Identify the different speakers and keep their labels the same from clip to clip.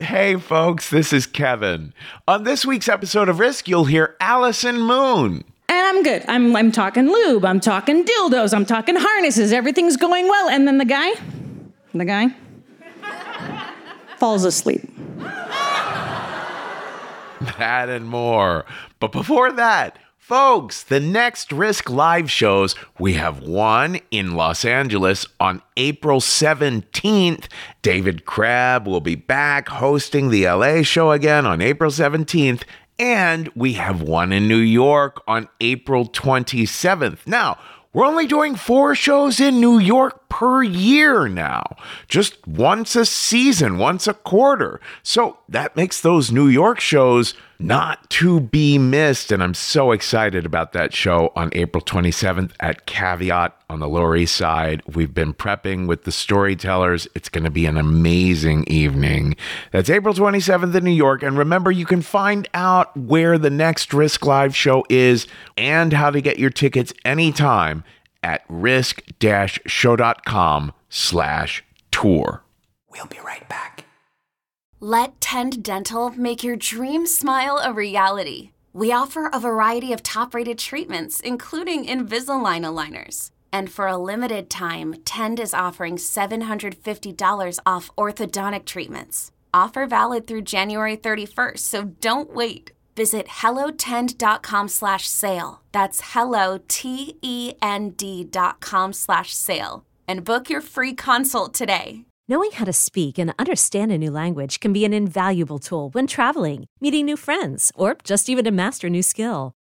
Speaker 1: Hey, folks, this is Kevin. On this week's episode of Risk, you'll hear Allison Moon.
Speaker 2: And I'm good. I'm I'm talking lube. I'm talking dildos. I'm talking harnesses. Everything's going well. And then the guy, the guy, falls asleep.
Speaker 1: That and more. But before that, folks, the next Risk live shows, we have one in Los Angeles on April 17th. David Crabb will be back hosting the LA show again on April 17th. And we have one in New York on April 27th. Now, we're only doing four shows in New York per year now, just once a season, once a quarter. So that makes those New York shows not to be missed. And I'm so excited about that show on April 27th at Caveat on the Lower East Side. We've been prepping with the storytellers. It's going to be an amazing evening. That's April 27th in New York. And remember, you can find out where the next Risk Live show is and how to get your tickets anytime at risk-show.com slash tour.
Speaker 3: We'll be right back.
Speaker 4: Let Tend Dental make your dream smile a reality. We offer a variety of top rated treatments, including Invisalign aligners. And for a limited time, Tend is offering $750 off orthodontic treatments. Offer valid through January 31st, so don't wait. Visit hellotend.com slash sale. That's hello, T-E-N-D dot com slash sale. And book your free consult today.
Speaker 5: Knowing how to speak and understand a new language can be an invaluable tool when traveling, meeting new friends, or just even to master a new skill.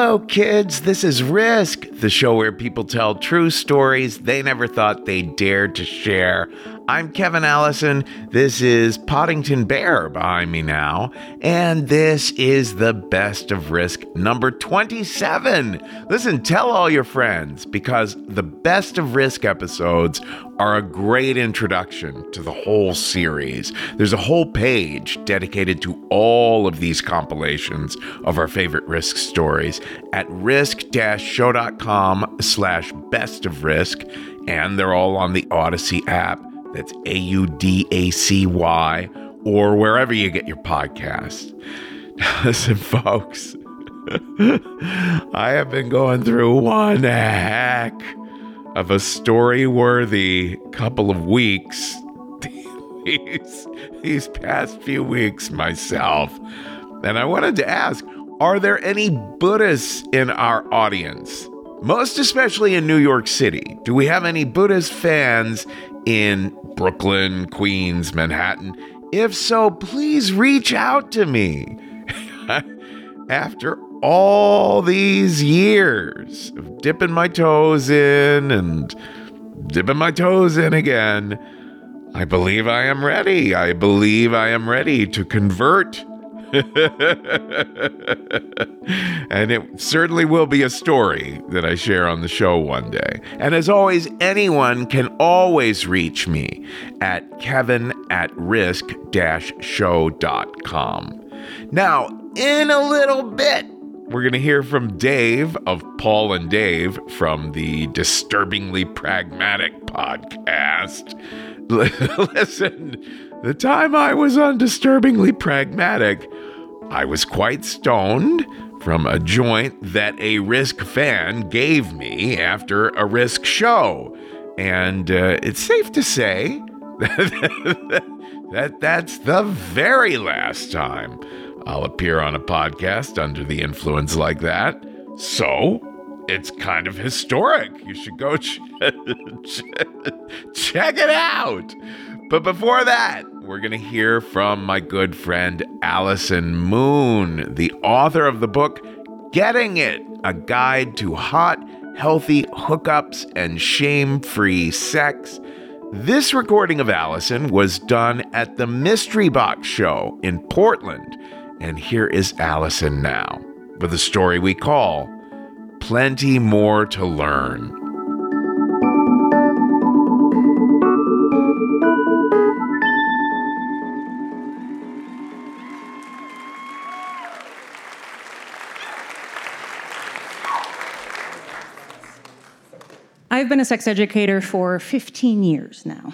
Speaker 1: Hello, kids. This is Risk, the show where people tell true stories they never thought they dared to share. I'm Kevin Allison. This is Poddington Bear behind me now. And this is the best of Risk number 27. Listen, tell all your friends because the best of Risk episodes are a great introduction to the whole series. There's a whole page dedicated to all of these compilations of our favorite Risk stories at risk-show.com slash best of Risk. And they're all on the Audacy app. That's A U D A C Y, or wherever you get your podcasts. Listen, folks, I have been going through one heck of a story worthy couple of weeks these, these past few weeks myself. And I wanted to ask are there any Buddhists in our audience? Most especially in New York City. Do we have any Buddhist fans in Brooklyn, Queens, Manhattan? If so, please reach out to me. After all these years of dipping my toes in and dipping my toes in again, I believe I am ready. I believe I am ready to convert. and it certainly will be a story that I share on the show one day. And as always, anyone can always reach me at kevin at risk show.com. Now, in a little bit, we're going to hear from Dave of Paul and Dave from the Disturbingly Pragmatic podcast. Listen, the time I was on Disturbingly Pragmatic, I was quite stoned from a joint that a Risk fan gave me after a Risk show. And uh, it's safe to say that that's the very last time I'll appear on a podcast under the influence like that. So, it's kind of historic. You should go ch- check it out. But before that, we're going to hear from my good friend Allison Moon, the author of the book Getting It A Guide to Hot, Healthy Hookups and Shame Free Sex. This recording of Allison was done at the Mystery Box Show in Portland. And here is Allison now with a story we call Plenty More to Learn.
Speaker 2: I've been a sex educator for 15 years now.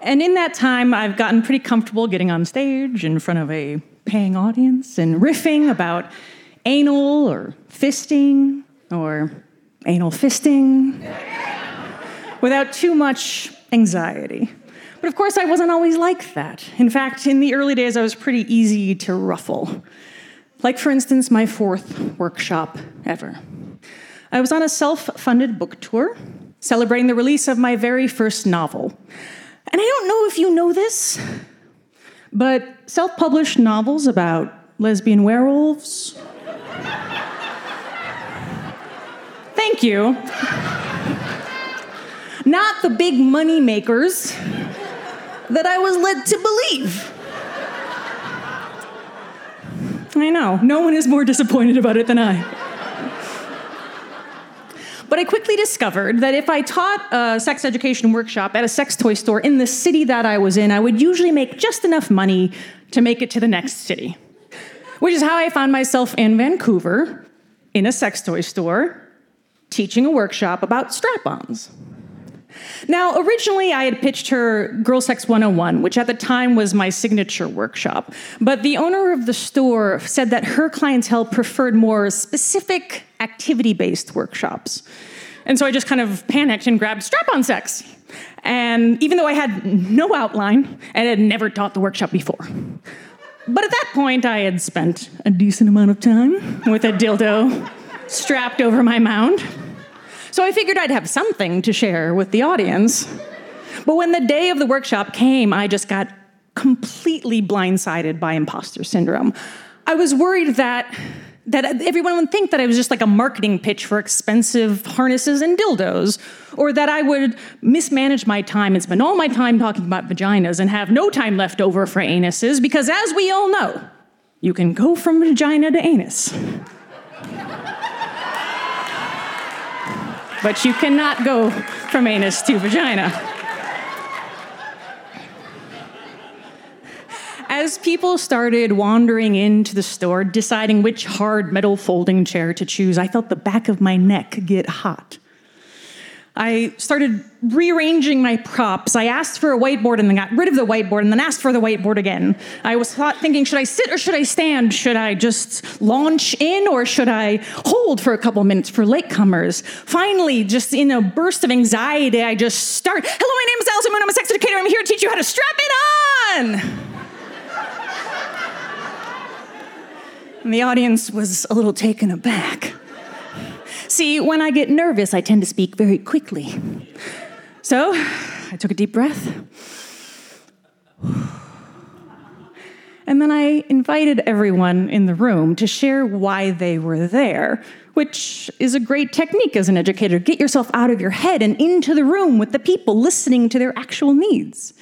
Speaker 2: And in that time, I've gotten pretty comfortable getting on stage in front of a paying audience and riffing about anal or fisting or anal fisting without too much anxiety. But of course, I wasn't always like that. In fact, in the early days, I was pretty easy to ruffle. Like, for instance, my fourth workshop ever. I was on a self funded book tour celebrating the release of my very first novel. And I don't know if you know this, but self published novels about lesbian werewolves. Thank you. Not the big money makers that I was led to believe. I know, no one is more disappointed about it than I. But I quickly discovered that if I taught a sex education workshop at a sex toy store in the city that I was in, I would usually make just enough money to make it to the next city. Which is how I found myself in Vancouver in a sex toy store teaching a workshop about strap ons. Now, originally I had pitched her Girl Sex 101, which at the time was my signature workshop. But the owner of the store said that her clientele preferred more specific activity based workshops. And so I just kind of panicked and grabbed strap on sex. And even though I had no outline and had never taught the workshop before. But at that point, I had spent a decent amount of time with a dildo strapped over my mound. So I figured I'd have something to share with the audience. But when the day of the workshop came, I just got completely blindsided by imposter syndrome. I was worried that that everyone would think that I was just like a marketing pitch for expensive harnesses and dildos, or that I would mismanage my time and spend all my time talking about vaginas and have no time left over for anuses, because as we all know, you can go from vagina to anus. But you cannot go from anus to vagina. As people started wandering into the store, deciding which hard metal folding chair to choose, I felt the back of my neck get hot. I started rearranging my props. I asked for a whiteboard and then got rid of the whiteboard and then asked for the whiteboard again. I was thought, thinking, should I sit or should I stand? Should I just launch in or should I hold for a couple minutes for latecomers? Finally, just in a burst of anxiety, I just start. Hello, my name is Allison Moon. I'm a sex educator. I'm here to teach you how to strap it on. And the audience was a little taken aback. See, when I get nervous, I tend to speak very quickly. So I took a deep breath. And then I invited everyone in the room to share why they were there, which is a great technique as an educator. Get yourself out of your head and into the room with the people listening to their actual needs.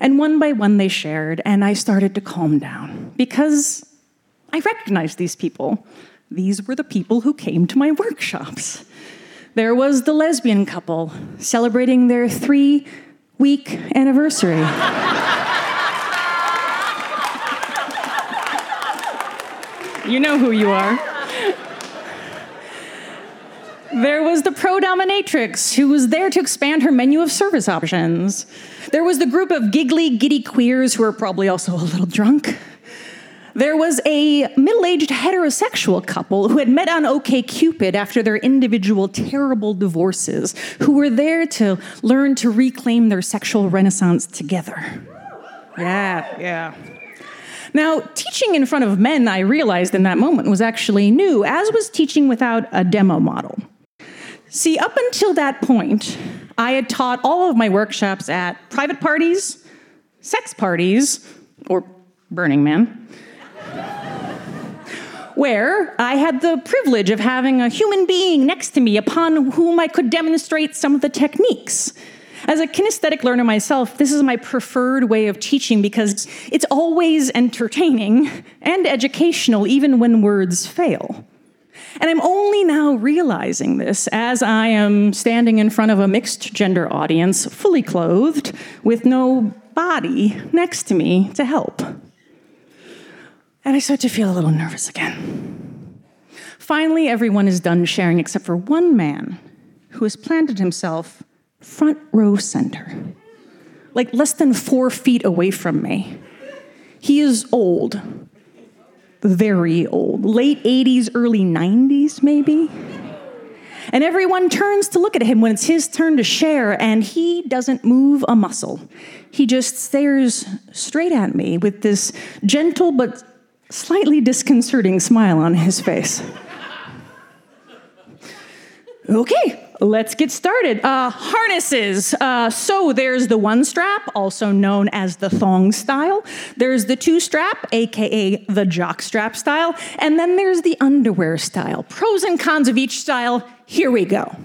Speaker 2: And one by one they shared, and I started to calm down because I recognized these people. These were the people who came to my workshops. There was the lesbian couple celebrating their three week anniversary. you know who you are. There was the pro dominatrix who was there to expand her menu of service options. There was the group of giggly, giddy queers who were probably also a little drunk. There was a middle aged heterosexual couple who had met on OKCupid after their individual terrible divorces, who were there to learn to reclaim their sexual renaissance together. Yeah, yeah. Now, teaching in front of men, I realized in that moment, was actually new, as was teaching without a demo model. See, up until that point, I had taught all of my workshops at private parties, sex parties, or Burning Man, where I had the privilege of having a human being next to me upon whom I could demonstrate some of the techniques. As a kinesthetic learner myself, this is my preferred way of teaching because it's always entertaining and educational, even when words fail. And I'm only now realizing this as I am standing in front of a mixed gender audience, fully clothed, with no body next to me to help. And I start to feel a little nervous again. Finally, everyone is done sharing except for one man who has planted himself front row center, like less than four feet away from me. He is old, very old, late 80s, early 90s, maybe. And everyone turns to look at him when it's his turn to share, and he doesn't move a muscle. He just stares straight at me with this gentle but slightly disconcerting smile on his face. Okay, let's get started. Uh, harnesses. Uh, so there's the one strap, also known as the thong style. There's the two strap, aka the jock strap style. And then there's the underwear style. Pros and cons of each style. Here we go.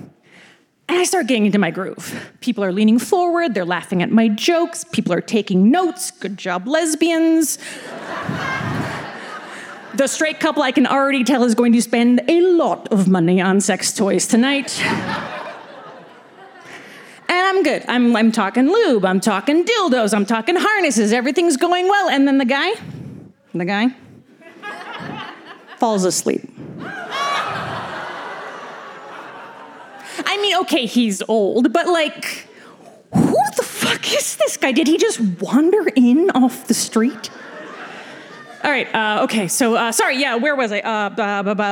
Speaker 2: And I start getting into my groove. People are leaning forward, they're laughing at my jokes, people are taking notes. Good job, lesbians. The straight couple I can already tell is going to spend a lot of money on sex toys tonight. and I'm good. I'm, I'm talking lube, I'm talking dildos, I'm talking harnesses, everything's going well. And then the guy, the guy, falls asleep. I mean, okay, he's old, but like, who the fuck is this guy? Did he just wander in off the street? All right. Uh, okay. So uh, sorry. Yeah. Where was I? Uh,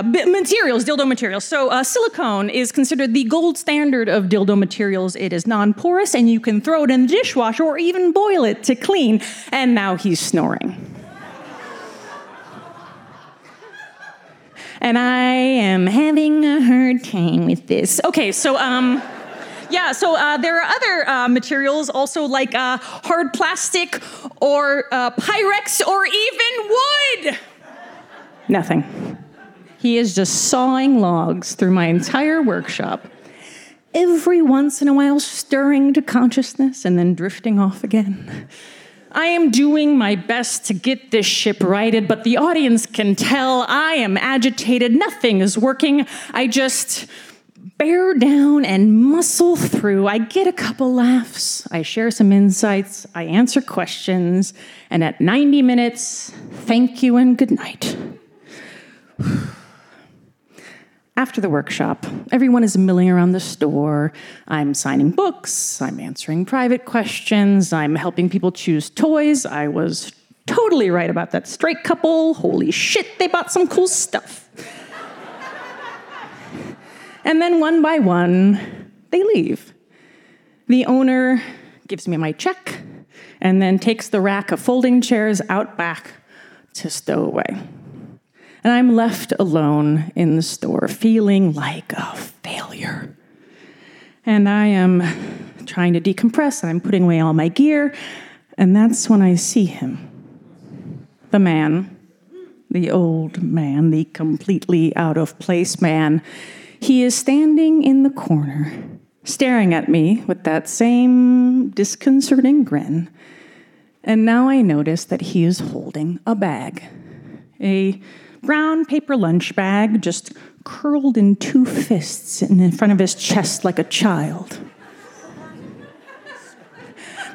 Speaker 2: materials. Dildo materials. So uh, silicone is considered the gold standard of dildo materials. It is non-porous, and you can throw it in the dishwasher or even boil it to clean. And now he's snoring. and I am having a hard time with this. Okay. So um. Yeah, so uh, there are other uh, materials also like uh, hard plastic or uh, Pyrex or even wood. Nothing. He is just sawing logs through my entire workshop, every once in a while stirring to consciousness and then drifting off again. I am doing my best to get this ship righted, but the audience can tell I am agitated. Nothing is working. I just bear down and muscle through. I get a couple laughs, I share some insights, I answer questions, and at 90 minutes, thank you and good night. After the workshop, everyone is milling around the store. I'm signing books, I'm answering private questions, I'm helping people choose toys. I was totally right about that straight couple. Holy shit, they bought some cool stuff. And then one by one, they leave. The owner gives me my check and then takes the rack of folding chairs out back to stow away. And I'm left alone in the store, feeling like a failure. And I am trying to decompress, I'm putting away all my gear, and that's when I see him. The man, the old man, the completely out of place man he is standing in the corner, staring at me with that same disconcerting grin. And now I notice that he is holding a bag a brown paper lunch bag, just curled in two fists in front of his chest like a child.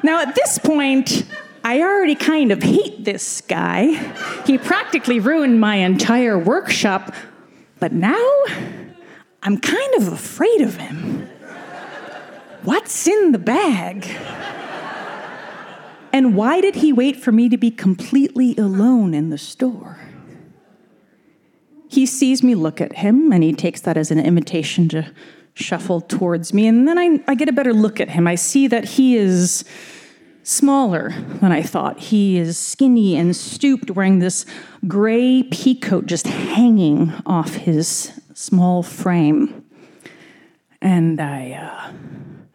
Speaker 2: Now, at this point, I already kind of hate this guy. He practically ruined my entire workshop. But now, I'm kind of afraid of him. What's in the bag? And why did he wait for me to be completely alone in the store? He sees me look at him and he takes that as an invitation to shuffle towards me. And then I, I get a better look at him. I see that he is smaller than I thought. He is skinny and stooped, wearing this gray pea coat just hanging off his small frame. And I uh,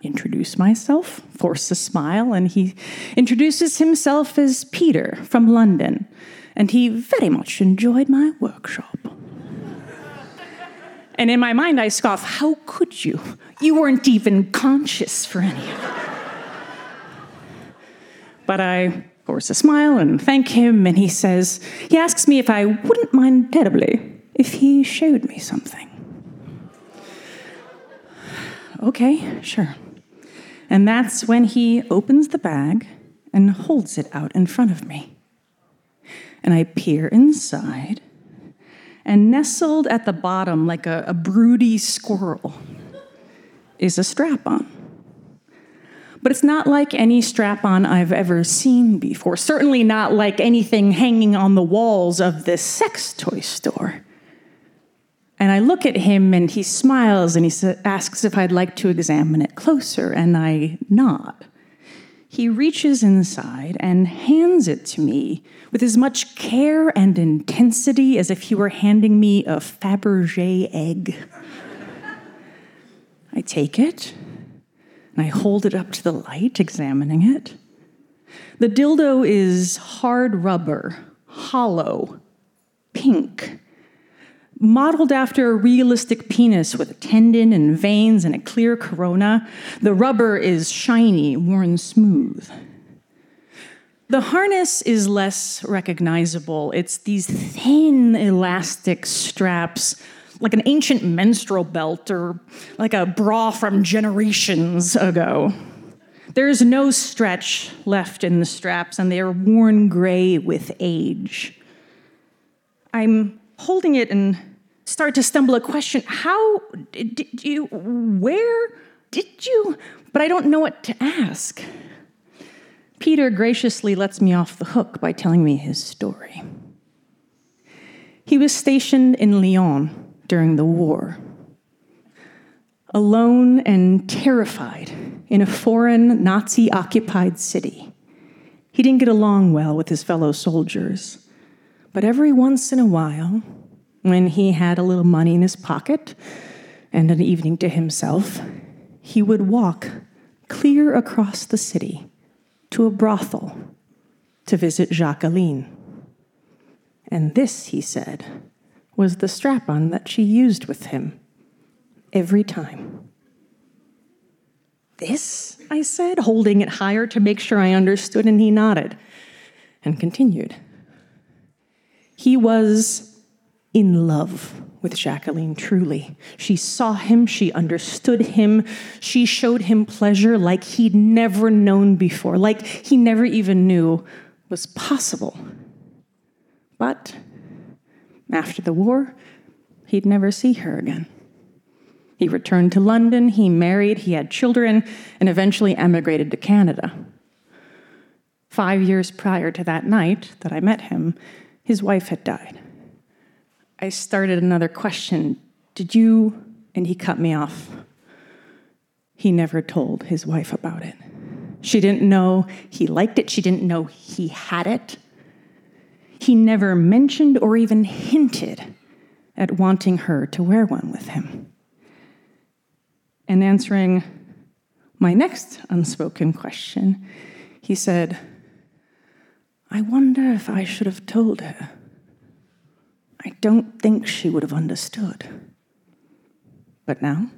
Speaker 2: introduce myself, force a smile, and he introduces himself as Peter from London. And he very much enjoyed my workshop. And in my mind, I scoff, How could you? You weren't even conscious for any of it. But I force a smile and thank him, and he says, He asks me if I wouldn't mind terribly if he showed me something. Okay, sure. And that's when he opens the bag and holds it out in front of me. And I peer inside and nestled at the bottom, like a, a broody squirrel, is a strap on. But it's not like any strap on I've ever seen before, certainly not like anything hanging on the walls of this sex toy store. And I look at him and he smiles and he asks if I'd like to examine it closer, and I nod. He reaches inside and hands it to me with as much care and intensity as if he were handing me a Fabergé egg. I take it and I hold it up to the light, examining it. The dildo is hard rubber, hollow, pink, modeled after a realistic penis with a tendon and veins and a clear corona. The rubber is shiny, worn smooth. The harness is less recognizable. It's these thin, elastic straps, like an ancient menstrual belt or like a bra from generations ago. There's no stretch left in the straps, and they are worn gray with age. I'm holding it and start to stumble a question how did you where did you but i don't know what to ask. Peter graciously lets me off the hook by telling me his story. He was stationed in lyon during the war. Alone and terrified in a foreign nazi occupied city. He didn't get along well with his fellow soldiers. But every once in a while when he had a little money in his pocket and an evening to himself, he would walk clear across the city to a brothel to visit Jacqueline. And this, he said, was the strap on that she used with him every time. This, I said, holding it higher to make sure I understood, and he nodded and continued. He was in love with Jacqueline, truly. She saw him, she understood him, she showed him pleasure like he'd never known before, like he never even knew was possible. But after the war, he'd never see her again. He returned to London, he married, he had children, and eventually emigrated to Canada. Five years prior to that night that I met him, his wife had died. I started another question. Did you? And he cut me off. He never told his wife about it. She didn't know he liked it, she didn't know he had it. He never mentioned or even hinted at wanting her to wear one with him. And answering my next unspoken question, he said, I wonder if I should have told her. I don't think she would have understood. But now?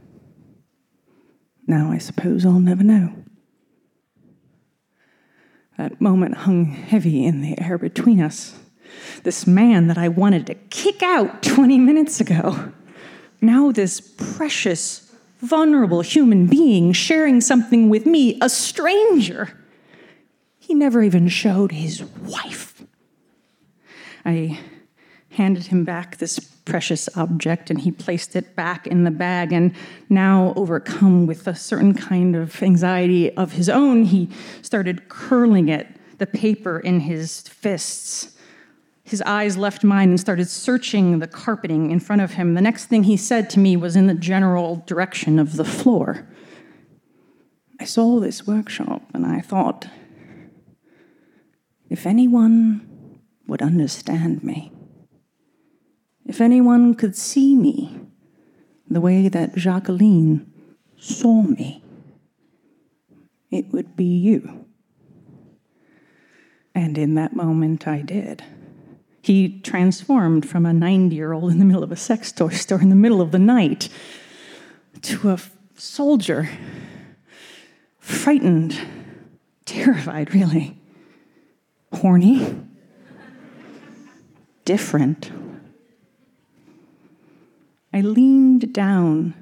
Speaker 2: Now I suppose I'll never know. That moment hung heavy in the air between us. This man that I wanted to kick out 20 minutes ago. Now, this precious, vulnerable human being sharing something with me, a stranger. He never even showed his wife. I handed him back this precious object and he placed it back in the bag. And now, overcome with a certain kind of anxiety of his own, he started curling it, the paper in his fists. His eyes left mine and started searching the carpeting in front of him. The next thing he said to me was in the general direction of the floor. I saw this workshop and I thought, if anyone would understand me, if anyone could see me the way that Jacqueline saw me, it would be you. And in that moment, I did. He transformed from a 90 year old in the middle of a sex toy store in the middle of the night to a soldier, frightened, terrified, really, horny, different. I leaned down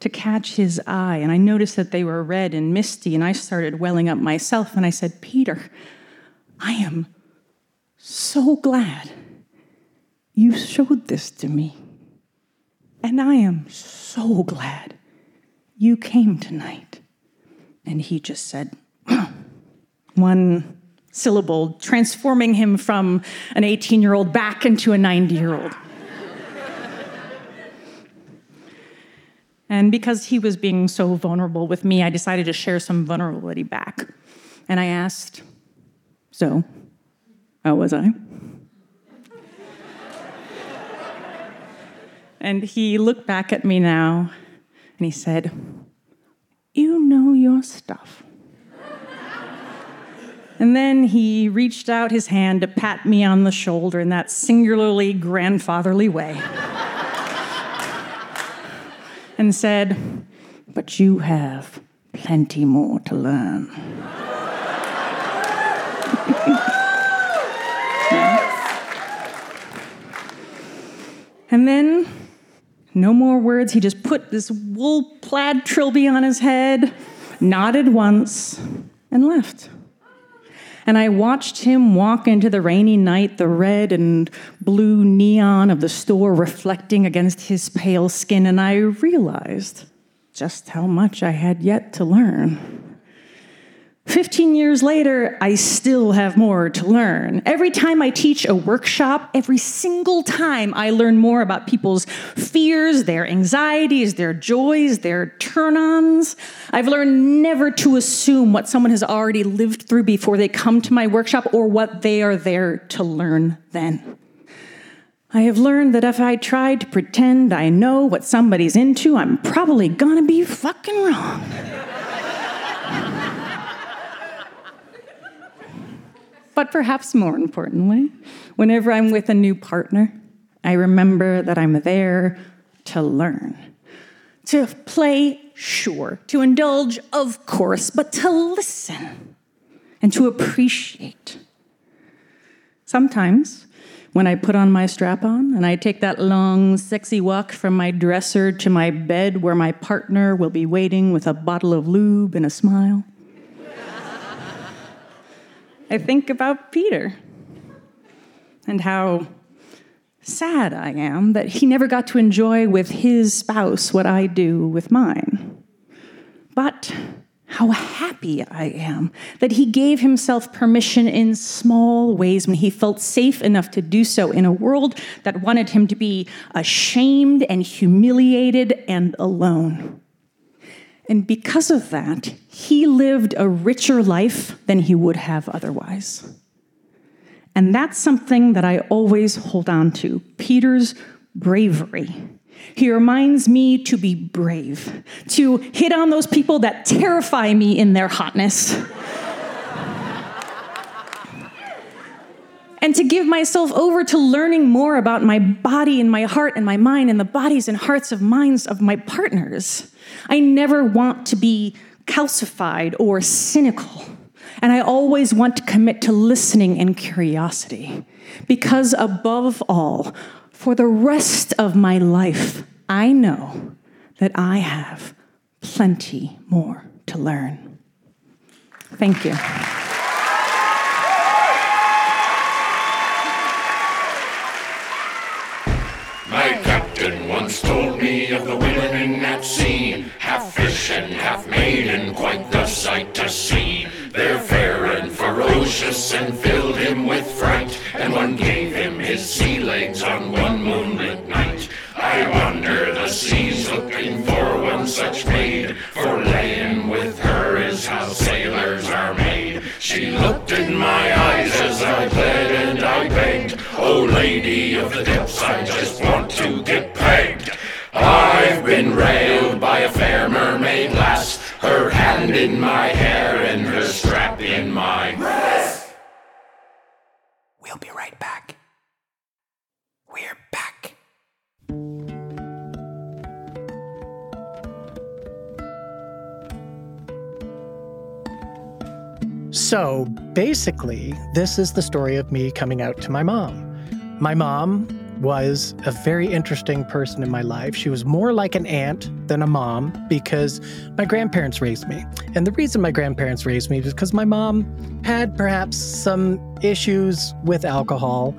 Speaker 2: to catch his eye, and I noticed that they were red and misty, and I started welling up myself, and I said, Peter, I am so glad you showed this to me. And I am so glad you came tonight. And he just said, one syllable, transforming him from an 18 year old back into a 90 year old. And because he was being so vulnerable with me, I decided to share some vulnerability back. And I asked, So, how was I? and he looked back at me now and he said, You know your stuff. And then he reached out his hand to pat me on the shoulder in that singularly grandfatherly way and said, But you have plenty more to learn. and then, no more words. He just put this wool plaid trilby on his head, nodded once, and left. And I watched him walk into the rainy night, the red and blue neon of the store reflecting against his pale skin, and I realized just how much I had yet to learn. 15 years later, I still have more to learn. Every time I teach a workshop, every single time I learn more about people's fears, their anxieties, their joys, their turn ons. I've learned never to assume what someone has already lived through before they come to my workshop or what they are there to learn then. I have learned that if I try to pretend I know what somebody's into, I'm probably gonna be fucking wrong. But perhaps more importantly, whenever I'm with a new partner, I remember that I'm there to learn. To play, sure. To indulge, of course. But to listen and to appreciate. Sometimes, when I put on my strap on and I take that long, sexy walk from my dresser to my bed where my partner will be waiting with a bottle of lube and a smile, I think about Peter and how sad I am that he never got to enjoy with his spouse what I do with mine. But how happy I am that he gave himself permission in small ways when he felt safe enough to do so in a world that wanted him to be ashamed and humiliated and alone. And because of that, he lived a richer life than he would have otherwise. And that's something that I always hold on to Peter's bravery. He reminds me to be brave, to hit on those people that terrify me in their hotness. And to give myself over to learning more about my body and my heart and my mind and the bodies and hearts of minds of my partners. I never want to be calcified or cynical. And I always want to commit to listening and curiosity. Because above all, for the rest of my life, I know that I have plenty more to learn. Thank you.
Speaker 3: My captain once told me of the women in that sea, half fish and half maiden, quite the sight to see. They're fair and ferocious and filled him with fright, and one gave him his sea legs on one moonlit night. I wander the seas looking for one such maid, for laying with her is how sailors are made. She looked in my eyes as I pled and I Oh lady of the depths, I just want to get pegged. I've been railed by a fair mermaid lass, her hand in my hair and her strap in my breast.
Speaker 6: We'll be right back. We're back. So basically, this is the story of me coming out to my mom. My mom was a very interesting person in my life. She was more like an aunt than a mom because my grandparents raised me. And the reason my grandparents raised me was because my mom had perhaps some issues with alcohol,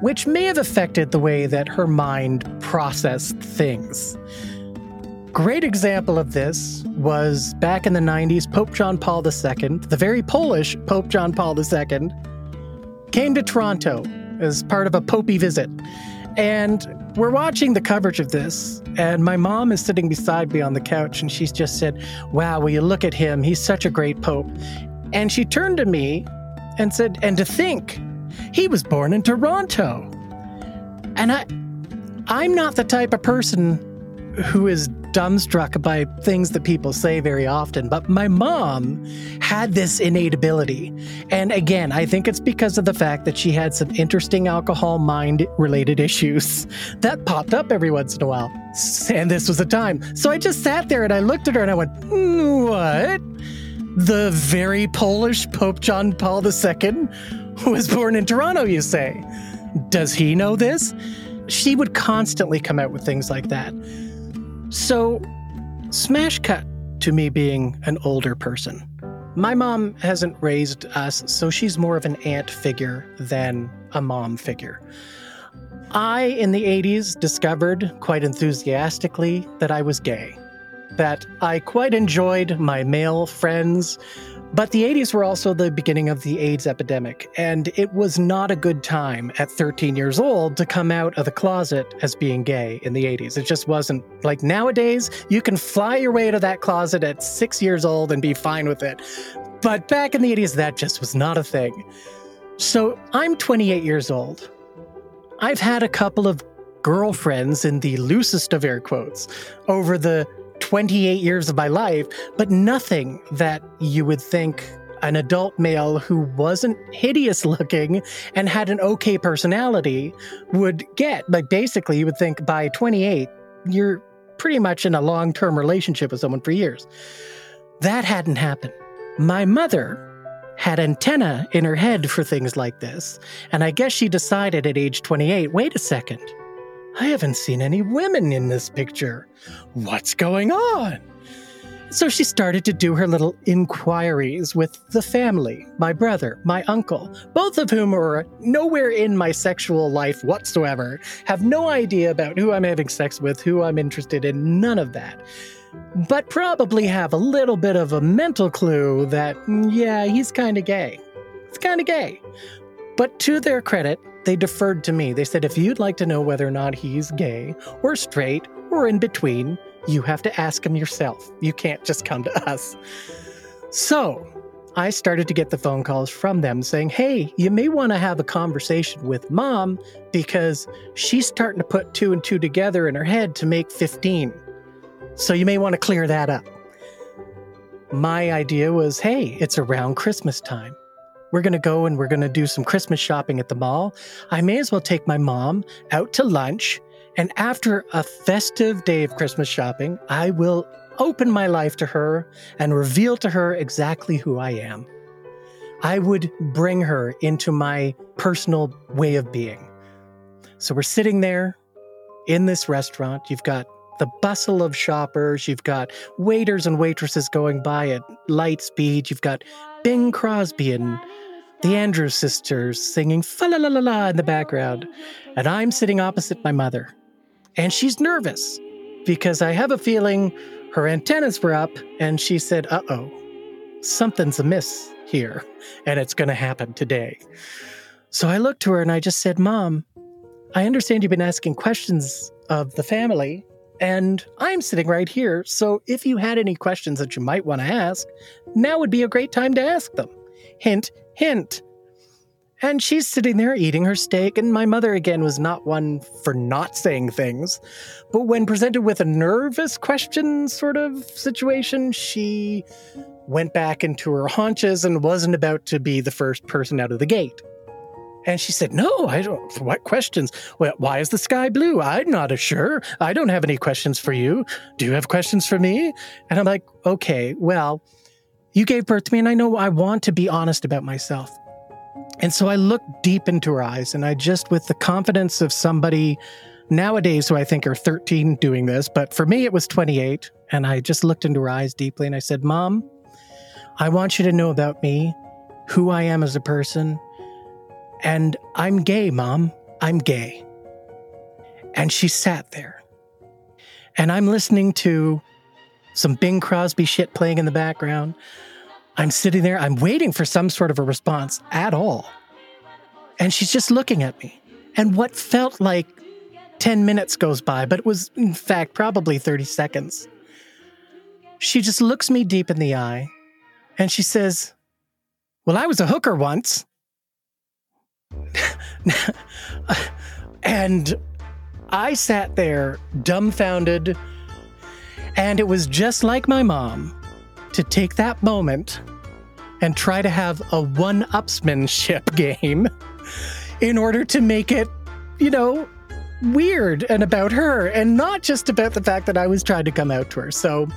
Speaker 6: which may have affected the way that her mind processed things. Great example of this was back in the 90s, Pope John Paul II, the very Polish Pope John Paul II, came to Toronto as part of a popey visit. And we're watching the coverage of this, and my mom is sitting beside me on the couch, and she's just said, Wow, will you look at him? He's such a great pope. And she turned to me and said, And to think, he was born in Toronto. And I I'm not the type of person who is dumbstruck by things that people say very often, but my mom had this innate ability. And again, I think it's because of the fact that she had some interesting alcohol mind related issues that popped up every once in a while. And this was the time. So I just sat there and I looked at her and I went, "Hmm, What? The very Polish Pope John Paul II was born in Toronto, you say? Does he know this? She would constantly come out with things like that. So, smash cut to me being an older person. My mom hasn't raised us, so she's more of an aunt figure than a mom figure. I, in the 80s, discovered quite enthusiastically that I was gay, that I quite enjoyed my male friends, but the 80s were also the beginning of the AIDS epidemic, and it was not a good time at 13 years old to come out of the closet as being gay in the 80s. It just wasn't like nowadays, you can fly your way to that closet at six years old and be fine with it. But back in the 80s, that just was not a thing. So I'm 28 years old. I've had a couple of girlfriends in the loosest of air quotes over the 28 years of my life, but nothing that you would think an adult male who wasn't hideous looking and had an okay personality would get. Like basically, you would think by 28, you're pretty much in a long term relationship with someone for years. That hadn't happened. My mother had antenna in her head for things like this, and I guess she decided at age 28 wait a second. I haven't seen any women in this picture. What's going on? So she started to do her little inquiries with the family, my brother, my uncle, both of whom are nowhere in my sexual life whatsoever, have no idea about who I'm having sex with, who I'm interested in, none of that. But probably have a little bit of a mental clue that, mm, yeah, he's kind of gay. It's kind of gay. But to their credit, they deferred to me. They said, if you'd like to know whether or not he's gay or straight or in between, you have to ask him yourself. You can't just come to us. So I started to get the phone calls from them saying, hey, you may want to have a conversation with mom because she's starting to put two and two together in her head to make 15. So you may want to clear that up. My idea was, hey, it's around Christmas time. We're going to go and we're going to do some Christmas shopping at the mall. I may as well take my mom out to lunch. And after a festive day of Christmas shopping, I will open my life to her and reveal to her exactly who I am. I would bring her into my personal way of being. So we're sitting there in this restaurant. You've got the bustle of shoppers, you've got waiters and waitresses going by at light speed, you've got Bing Crosby and the Andrews sisters singing fa la la la la in the background, and I'm sitting opposite my mother. And she's nervous because I have a feeling her antennas were up and she said, uh oh, something's amiss here, and it's going to happen today. So I looked to her and I just said, Mom, I understand you've been asking questions of the family, and I'm sitting right here. So if you had any questions that you might want to ask, now would be a great time to ask them. Hint, hint. And she's sitting there eating her steak, and my mother again was not one for not saying things. But when presented with a nervous question sort of situation, she went back into her haunches and wasn't about to be the first person out of the gate. And she said, No, I don't. What questions? Why is the sky blue? I'm not sure. I don't have any questions for you. Do you have questions for me? And I'm like, Okay, well, you gave birth to me, and I know I want to be honest about myself. And so I looked deep into her eyes, and I just, with the confidence of somebody nowadays who I think are 13 doing this, but for me it was 28, and I just looked into her eyes deeply and I said, Mom, I want you to know about me, who I am as a person, and I'm gay, Mom. I'm gay. And she sat there. And I'm listening to some Bing Crosby shit playing in the background. I'm sitting there, I'm waiting for some sort of a response at all. And she's just looking at me. And what felt like 10 minutes goes by, but it was, in fact, probably 30 seconds. She just looks me deep in the eye and she says, Well, I was a hooker once. and I sat there dumbfounded. And it was just like my mom to take that moment and try to have a one upsmanship game in order to make it, you know, weird and about her and not just about the fact that I was trying to come out to her. So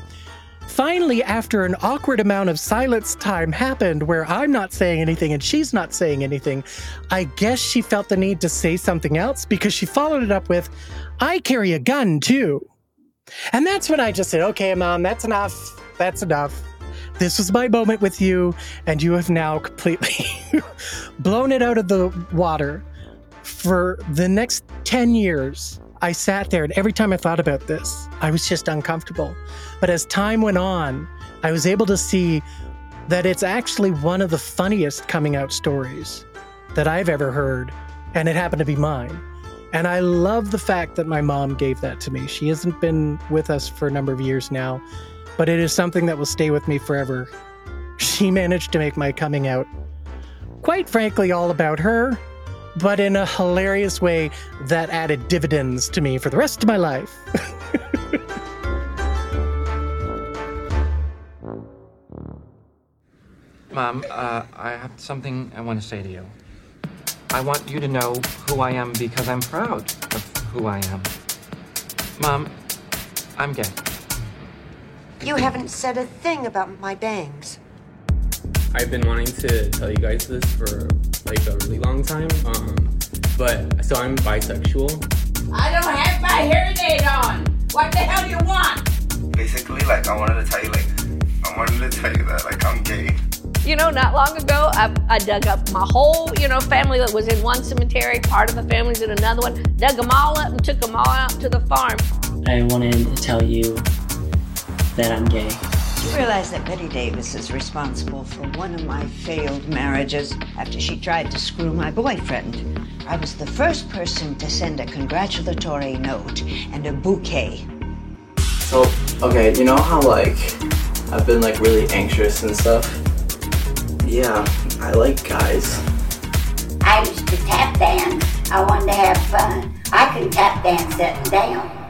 Speaker 6: finally, after an awkward amount of silence time happened where I'm not saying anything and she's not saying anything, I guess she felt the need to say something else because she followed it up with, I carry a gun too. And that's when I just said, okay, mom, that's enough. That's enough. This was my moment with you, and you have now completely blown it out of the water. For the next 10 years, I sat there, and every time I thought about this, I was just uncomfortable. But as time went on, I was able to see that it's actually one of the funniest coming out stories that I've ever heard, and it happened to be mine. And I love the fact that my mom gave that to me. She hasn't been with us for a number of years now, but it is something that will stay with me forever. She managed to make my coming out, quite frankly, all about her, but in a hilarious way that added dividends to me for the rest of my life.
Speaker 7: Mom, uh, I have something I want to say to you. I want you to know who I am because I'm proud of who I am. Mom, I'm gay.
Speaker 8: You haven't said a thing about my bangs.
Speaker 9: I've been wanting to tell you guys this for like a really long time. Um, but so I'm bisexual.
Speaker 10: I don't have my hearing aid on. What the hell do you want?
Speaker 11: Basically, like I wanted to tell you, like I wanted to tell you that, like I'm gay.
Speaker 12: You know, not long ago, I, I dug up my whole, you know, family that was in one cemetery. Part of the family's in another one. Dug them all up and took them all out to the farm.
Speaker 13: I wanted to tell you that I'm gay.
Speaker 8: Do you realize that Betty Davis is responsible for one of my failed marriages after she tried to screw my boyfriend? I was the first person to send a congratulatory note and a bouquet.
Speaker 13: So, okay, you know how like I've been like really anxious and stuff? Yeah, I like guys.
Speaker 10: I used to tap dance. I wanted to have fun. I could tap dance sitting down.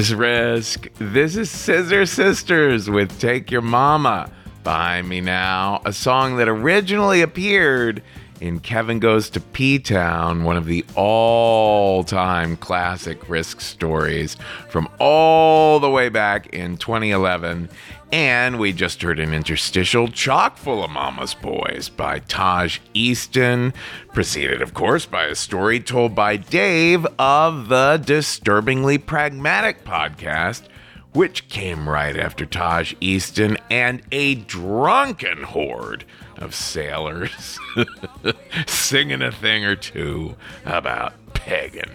Speaker 1: Is Risk. This is Scissor Sisters with Take Your Mama. Behind me now, a song that originally appeared in Kevin Goes to P Town, one of the all time classic Risk stories from all the way back in 2011. And we just heard an interstitial chock full of Mama's Boys by Taj Easton, preceded, of course, by a story told by Dave of the Disturbingly Pragmatic podcast, which came right after Taj Easton and a drunken horde of sailors singing a thing or two about pagan.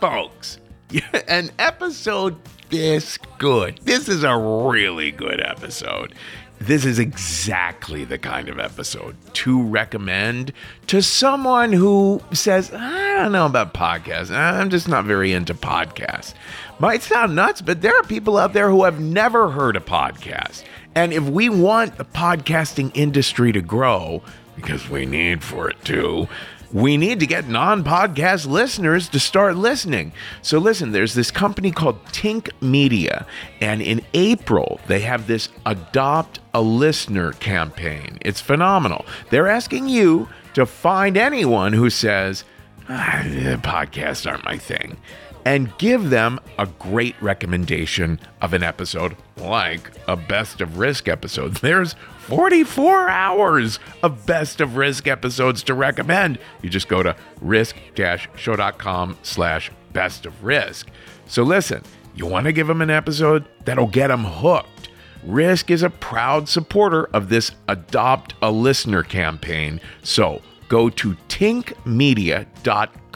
Speaker 1: Folks, an episode this good. This is a really good episode. This is exactly the kind of episode to recommend to someone who says, I don't know about podcasts. I'm just not very into podcasts. Might sound nuts, but there are people out there who have never heard a podcast. And if we want the podcasting industry to grow, because we need for it to, we need to get non podcast listeners to start listening. So, listen, there's this company called Tink Media, and in April, they have this Adopt a Listener campaign. It's phenomenal. They're asking you to find anyone who says, ah, podcasts aren't my thing, and give them a great recommendation of an episode like a best of risk episode. There's 44 hours of best of risk episodes to recommend. You just go to risk-show.com slash best of risk. So listen, you want to give them an episode that'll get them hooked. Risk is a proud supporter of this Adopt a Listener campaign. So go to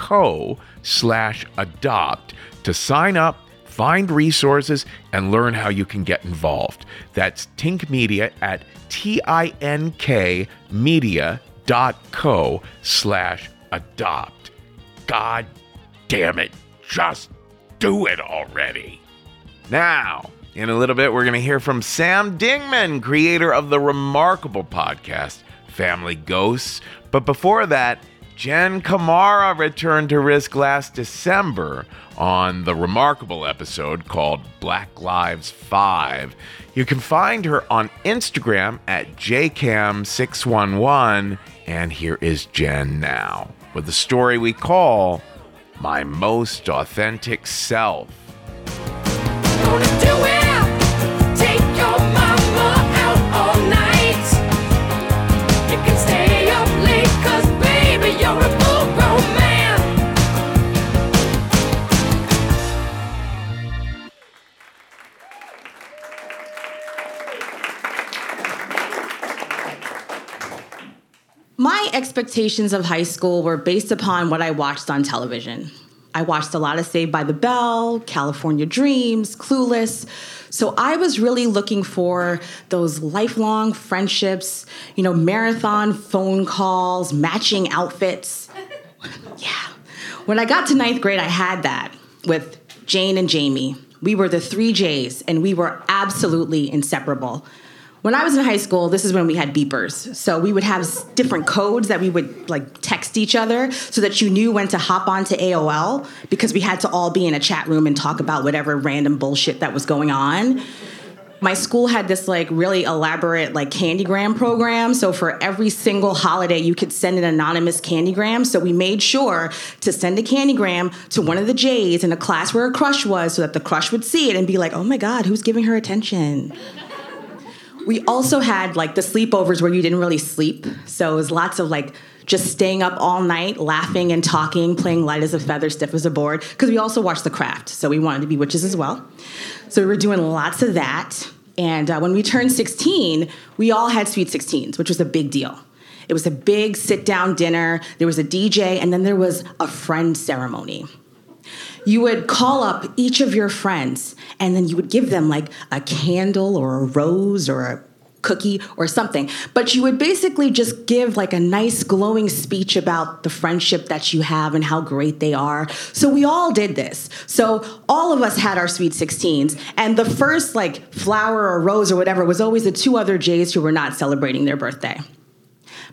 Speaker 1: tinkmedia.co slash adopt to sign up find resources, and learn how you can get involved. That's Tink Media at T-I-N-K media.co slash adopt. God damn it, just do it already. Now, in a little bit, we're going to hear from Sam Dingman, creator of the remarkable podcast, Family Ghosts. But before that, Jen Kamara returned to Risk last December on the remarkable episode called Black Lives 5. You can find her on Instagram at jcam611. And here is Jen now with the story we call My Most Authentic Self.
Speaker 14: My expectations of high school were based upon what I watched on television. I watched a lot of Saved by the Bell, California Dreams, Clueless. So I was really looking for those lifelong friendships, you know, marathon phone calls, matching outfits. yeah. When I got to ninth grade, I had that with Jane and Jamie. We were the three J's, and we were absolutely inseparable. When I was in high school, this is when we had beepers. So we would have different codes that we would like text each other so that you knew when to hop onto AOL because we had to all be in a chat room and talk about whatever random bullshit that was going on. My school had this like really elaborate like candygram program. So for every single holiday, you could send an anonymous candygram. So we made sure to send a candygram to one of the J's in a class where a crush was so that the crush would see it and be like, oh my God, who's giving her attention? We also had like the sleepovers where you didn't really sleep. So it was lots of like just staying up all night, laughing and talking, playing light as a feather, stiff as a board, because we also watched The Craft. So we wanted to be witches as well. So we were doing lots of that. And uh, when we turned 16, we all had Sweet 16s, which was a big deal. It was a big sit down dinner, there was a DJ, and then there was a friend ceremony you would call up each of your friends and then you would give them like a candle or a rose or a cookie or something. But you would basically just give like a nice glowing speech about the friendship that you have and how great they are. So we all did this. So all of us had our sweet 16s. And the first like flower or rose or whatever was always the two other Jays who were not celebrating their birthday.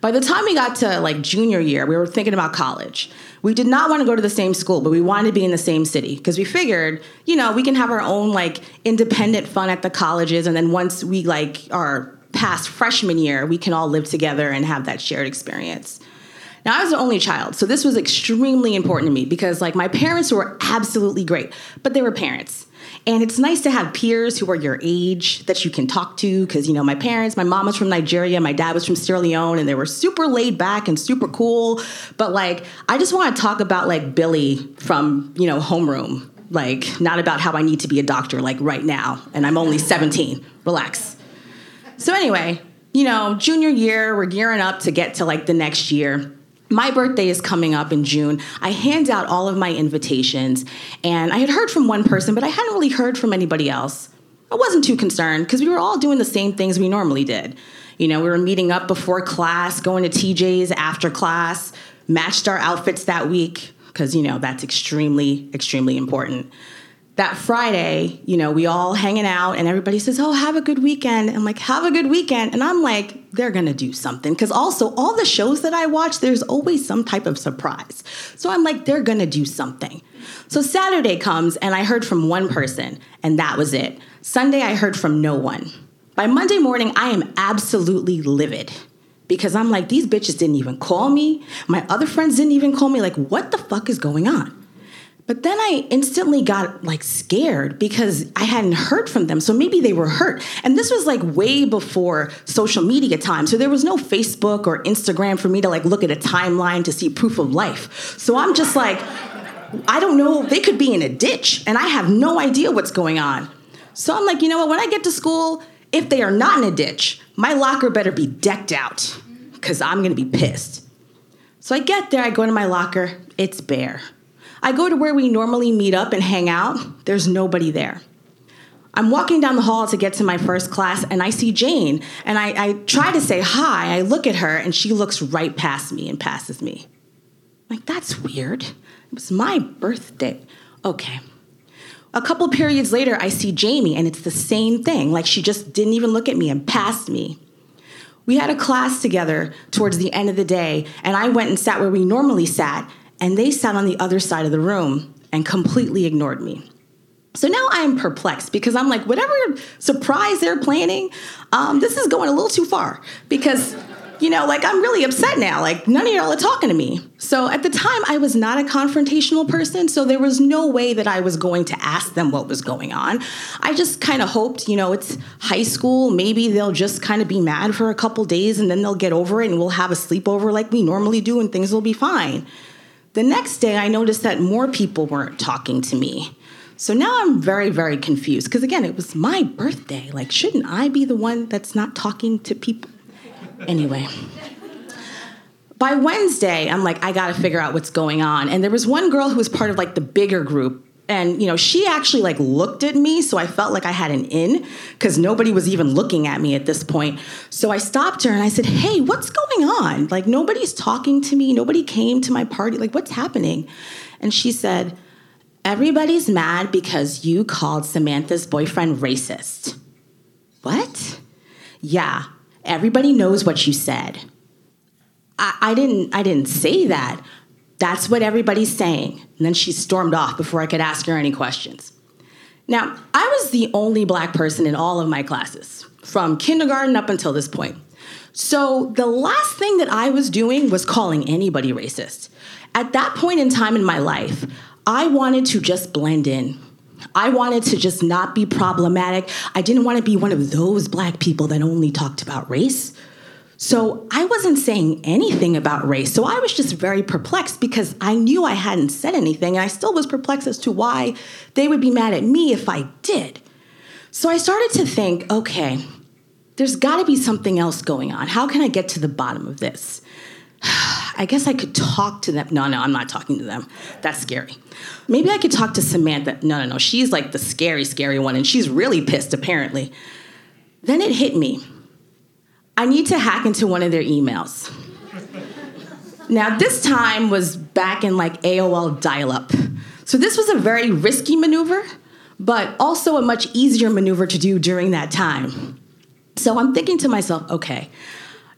Speaker 14: By the time we got to like junior year, we were thinking about college. We did not want to go to the same school, but we wanted to be in the same city because we figured, you know, we can have our own like independent fun at the colleges, and then once we like are past freshman year, we can all live together and have that shared experience. Now, I was the only child, so this was extremely important to me because, like, my parents were absolutely great, but they were parents. And it's nice to have peers who are your age that you can talk to because, you know, my parents, my mom was from Nigeria, my dad was from Sierra Leone, and they were super laid back and super cool. But, like, I just want to talk about, like, Billy from, you know, homeroom. Like, not about how I need to be a doctor, like, right now. And I'm only 17. Relax. So, anyway, you know, junior year, we're gearing up to get to, like, the next year my birthday is coming up in June. I hand out all of my invitations, and I had heard from one person, but I hadn't really heard from anybody else. I wasn't too concerned because we were all doing the same things we normally did. You know, we were meeting up before class, going to TJ's after class, matched our outfits that week because, you know, that's extremely, extremely important that Friday, you know, we all hanging out and everybody says, Oh, have a good weekend. I'm like, Have a good weekend. And I'm like, They're going to do something. Because also, all the shows that I watch, there's always some type of surprise. So I'm like, They're going to do something. So Saturday comes and I heard from one person and that was it. Sunday, I heard from no one. By Monday morning, I am absolutely livid because I'm like, These bitches didn't even call me. My other friends didn't even call me. Like, what the fuck is going on? But then I instantly got like scared because I hadn't heard from them. So maybe they were hurt. And this was like way before social media time. So there was no Facebook or Instagram for me to like look at a timeline to see proof of life. So I'm just like, I don't know. They could be in a ditch and I have no idea what's going on. So I'm like, you know what? When I get to school, if they are not in a ditch, my locker better be decked out because I'm going to be pissed. So I get there, I go to my locker, it's bare. I go to where we normally meet up and hang out, there's nobody there. I'm walking down the hall to get to my first class and I see Jane and I, I try to say hi. I look at her and she looks right past me and passes me. Like, that's weird. It was my birthday. Okay. A couple periods later, I see Jamie and it's the same thing. Like she just didn't even look at me and passed me. We had a class together towards the end of the day, and I went and sat where we normally sat, and they sat on the other side of the room and completely ignored me. So now I am perplexed because I'm like, whatever surprise they're planning, um, this is going a little too far because, you know, like I'm really upset now. Like none of y'all are talking to me. So at the time, I was not a confrontational person, so there was no way that I was going to ask them what was going on. I just kind of hoped, you know, it's high school. Maybe they'll just kind of be mad for a couple days and then they'll get over it and we'll have a sleepover like we normally do and things will be fine. The next day, I noticed that more people weren't talking to me. So now I'm very, very confused because again, it was my birthday. Like, shouldn't I be the one that's not talking to people? Anyway. By Wednesday, I'm like, I gotta figure out what's going on. And there was one girl who was part of like the bigger group and you know she actually like looked at me so i felt like i had an in because nobody was even looking at me at this point. So i stopped her and i said hey what's going on? Like nobody's talking to me. Nobody came to my party. Like what's happening? And she said everybody's mad because you called samantha's boyfriend racist. What? Yeah everybody knows what you said. I, I didn't i didn't say that that's what everybody's saying. And then she stormed off before I could ask her any questions. Now, I was the only black person in all of my classes, from kindergarten up until this point. So the last thing that I was doing was calling anybody racist. At that point in time in my life, I wanted to just blend in. I wanted to just not be problematic. I didn't want to be one of those black people that only talked about race. So I wasn't saying anything about race. So I was just very perplexed because I knew I hadn't said anything. And I still was perplexed as to why they would be mad at me if I did. So I started to think okay, there's got to be something else going on. How can I get to the bottom of this? I guess I could talk to them. No, no, I'm not talking to them. That's scary. Maybe I could talk to Samantha. No, no, no. She's like the scary, scary one, and she's really pissed, apparently. Then it hit me. I need to hack into one of their emails. Now, this time was back in like AOL dial up. So, this was a very risky maneuver, but also a much easier maneuver to do during that time. So, I'm thinking to myself, okay,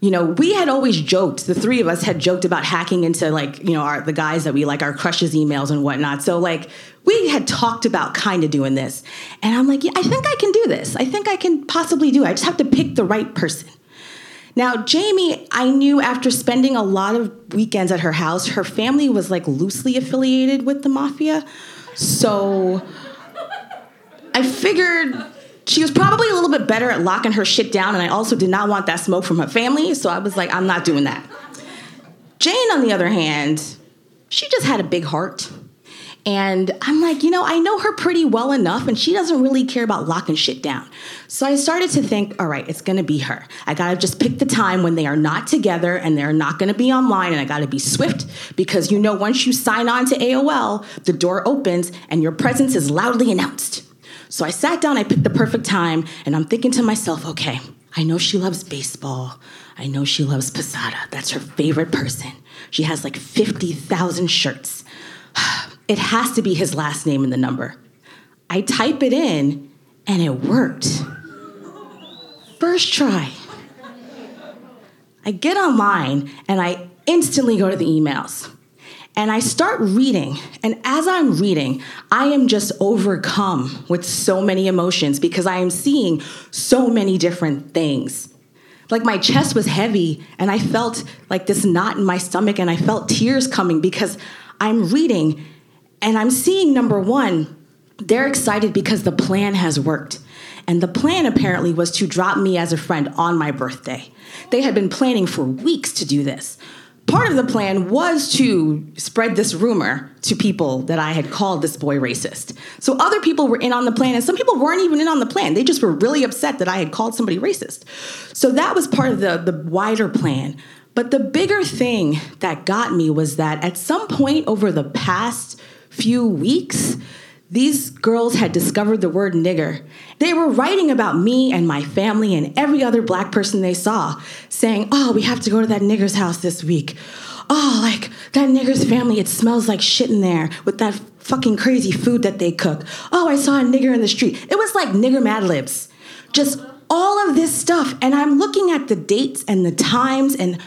Speaker 14: you know, we had always joked, the three of us had joked about hacking into like, you know, our the guys that we like our crushes emails and whatnot. So like we had talked about kind of doing this. And I'm like, yeah, I think I can do this. I think I can possibly do it. I just have to pick the right person. Now, Jamie, I knew after spending a lot of weekends at her house, her family was like loosely affiliated with the mafia. So I figured she was probably a little bit better at locking her shit down, and I also did not want that smoke from her family, so I was like, I'm not doing that. Jane, on the other hand, she just had a big heart. And I'm like, you know, I know her pretty well enough, and she doesn't really care about locking shit down. So I started to think, all right, it's gonna be her. I gotta just pick the time when they are not together and they're not gonna be online, and I gotta be swift because you know, once you sign on to AOL, the door opens and your presence is loudly announced. So I sat down, I picked the perfect time, and I'm thinking to myself, okay, I know she loves baseball. I know she loves Posada. That's her favorite person. She has like 50,000 shirts. It has to be his last name in the number. I type it in, and it worked. First try. I get online and I instantly go to the emails. And I start reading. And as I'm reading, I am just overcome with so many emotions because I am seeing so many different things. Like my chest was heavy, and I felt like this knot in my stomach, and I felt tears coming because I'm reading and I'm seeing number one, they're excited because the plan has worked. And the plan apparently was to drop me as a friend on my birthday. They had been planning for weeks to do this. Part of the plan was to spread this rumor to people that I had called this boy racist. So other people were in on the plan, and some people weren't even in on the plan. They just were really upset that I had called somebody racist. So that was part of the, the wider plan. But the bigger thing that got me was that at some point over the past few weeks, these girls had discovered the word nigger. They were writing about me and my family and every other black person they saw, saying, Oh, we have to go to that nigger's house this week. Oh, like that nigger's family, it smells like shit in there with that fucking crazy food that they cook. Oh, I saw a nigger in the street. It was like nigger mad libs. Just all of this stuff. And I'm looking at the dates and the times, and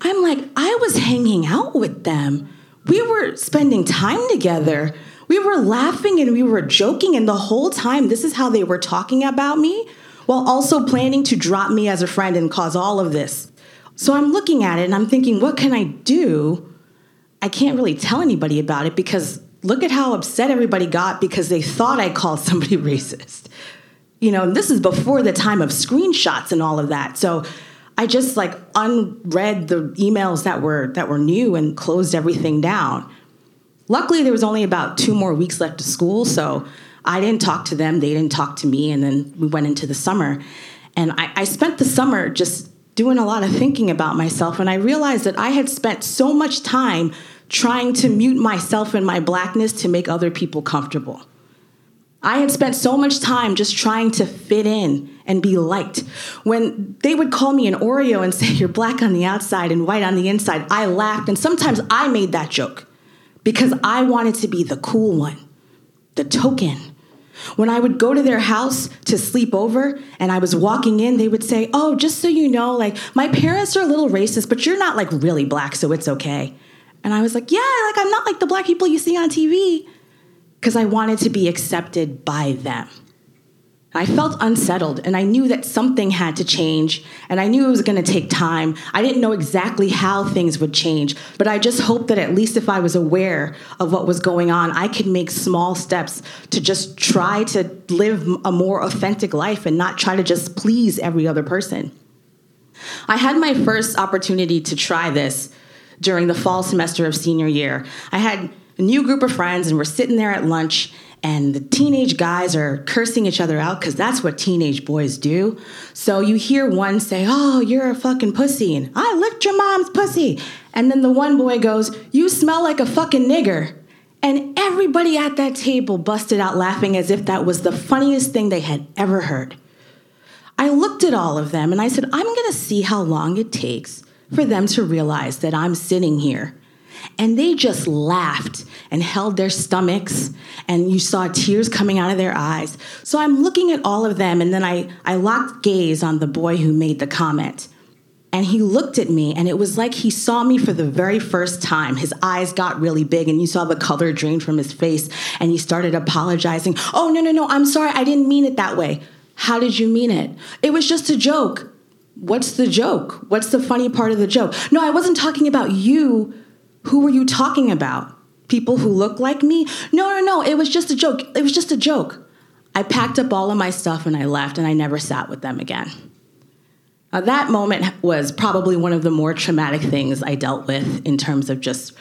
Speaker 14: I'm like, I was hanging out with them we were spending time together. We were laughing and we were joking, and the whole time, this is how they were talking about me, while also planning to drop me as a friend and cause all of this. So I'm looking at it and I'm thinking, what can I do? I can't really tell anybody about it because look at how upset everybody got because they thought I called somebody racist. You know, this is before the time of screenshots and all of that. So I just like unread the emails that were that were new and closed everything down. Luckily, there was only about two more weeks left of school, so I didn't talk to them. They didn't talk to me, and then we went into the summer. And I, I spent the summer just doing a lot of thinking about myself, and I realized that I had spent so much time trying to mute myself and my blackness to make other people comfortable. I had spent so much time just trying to fit in and be liked. When they would call me an Oreo and say, You're black on the outside and white on the inside, I laughed. And sometimes I made that joke because I wanted to be the cool one, the token. When I would go to their house to sleep over and I was walking in, they would say, Oh, just so you know, like, my parents are a little racist, but you're not like really black, so it's okay. And I was like, Yeah, like, I'm not like the black people you see on TV because I wanted to be accepted by them. I felt unsettled and I knew that something had to change and I knew it was going to take time. I didn't know exactly how things would change, but I just hoped that at least if I was aware of what was going on, I could make small steps to just try to live a more authentic life and not try to just please every other person. I had my first opportunity to try this during the fall semester of senior year. I had a new group of friends and we're sitting there at lunch and the teenage guys are cursing each other out because that's what teenage boys do. So you hear one say, Oh, you're a fucking pussy, and I licked your mom's pussy. And then the one boy goes, You smell like a fucking nigger. And everybody at that table busted out laughing as if that was the funniest thing they had ever heard. I looked at all of them and I said, I'm gonna see how long it takes for them to realize that I'm sitting here and they just laughed and held their stomachs, and you saw tears coming out of their eyes. So I'm looking at all of them, and then I, I locked gaze on the boy who made the comment. And he looked at me, and it was like he saw me for the very first time. His eyes got really big, and you saw the color drain from his face, and he started apologizing. Oh, no, no, no, I'm sorry, I didn't mean it that way. How did you mean it? It was just a joke. What's the joke? What's the funny part of the joke? No, I wasn't talking about you. Who were you talking about? People who look like me? No, no, no, it was just a joke. It was just a joke. I packed up all of my stuff and I left, and I never sat with them again. Now, that moment was probably one of the more traumatic things I dealt with in terms of just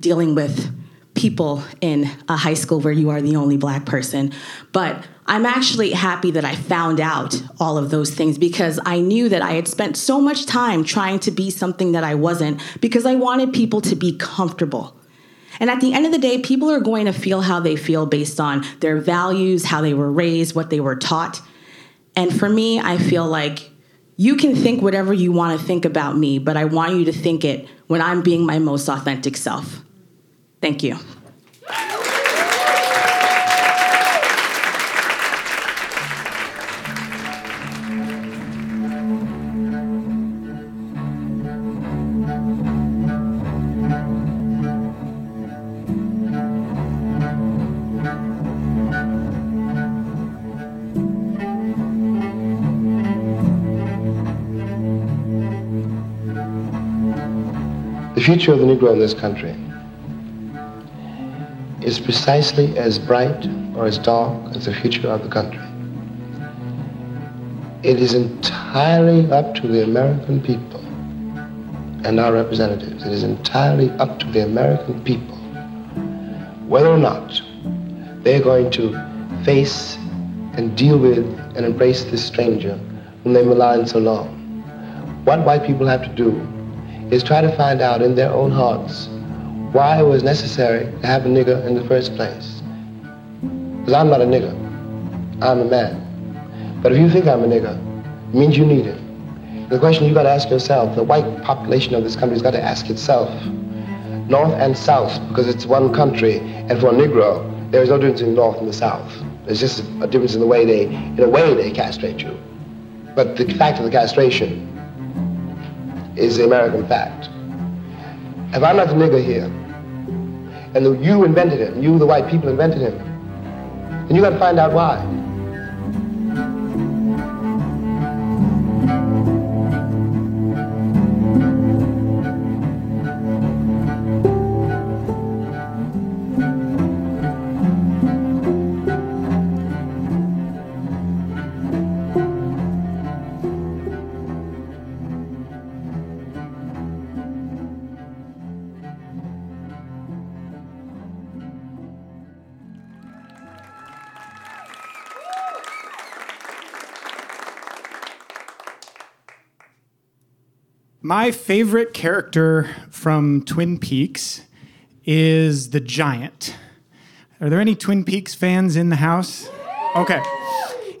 Speaker 14: dealing with people in a high school where you are the only black person. But I'm actually happy that I found out all of those things because I knew that I had spent so much time trying to be something that I wasn't because I wanted people to be comfortable. And at the end of the day, people are going to feel how they feel based on their values, how they were raised, what they were taught. And for me, I feel like you can think whatever you want to think about me, but I want you to think it when I'm being my most authentic self. Thank you.
Speaker 15: The future of the Negro in this country is precisely as bright or as dark as the future of the country. It is entirely up to the American people and our representatives. It is entirely up to the American people whether or not they're going to face and deal with and embrace this stranger whom they've maligned so long. What white people have to do is try to find out in their own hearts why it was necessary to have a nigger in the first place. Because I'm not a nigger. I'm a man. But if you think I'm a nigger, it means you need it. The question you got to ask yourself, the white population of this country has got to ask itself, north and south, because it's one country, and for a Negro, there is no difference in north and the south. There's just a difference in the way they, in a way they castrate you. But the fact of the castration is the American fact. If I'm not the nigger here, and you invented him, you, the white people, invented him, And you got to find out why.
Speaker 16: My favorite character from Twin Peaks is the giant. Are there any Twin Peaks fans in the house? Okay.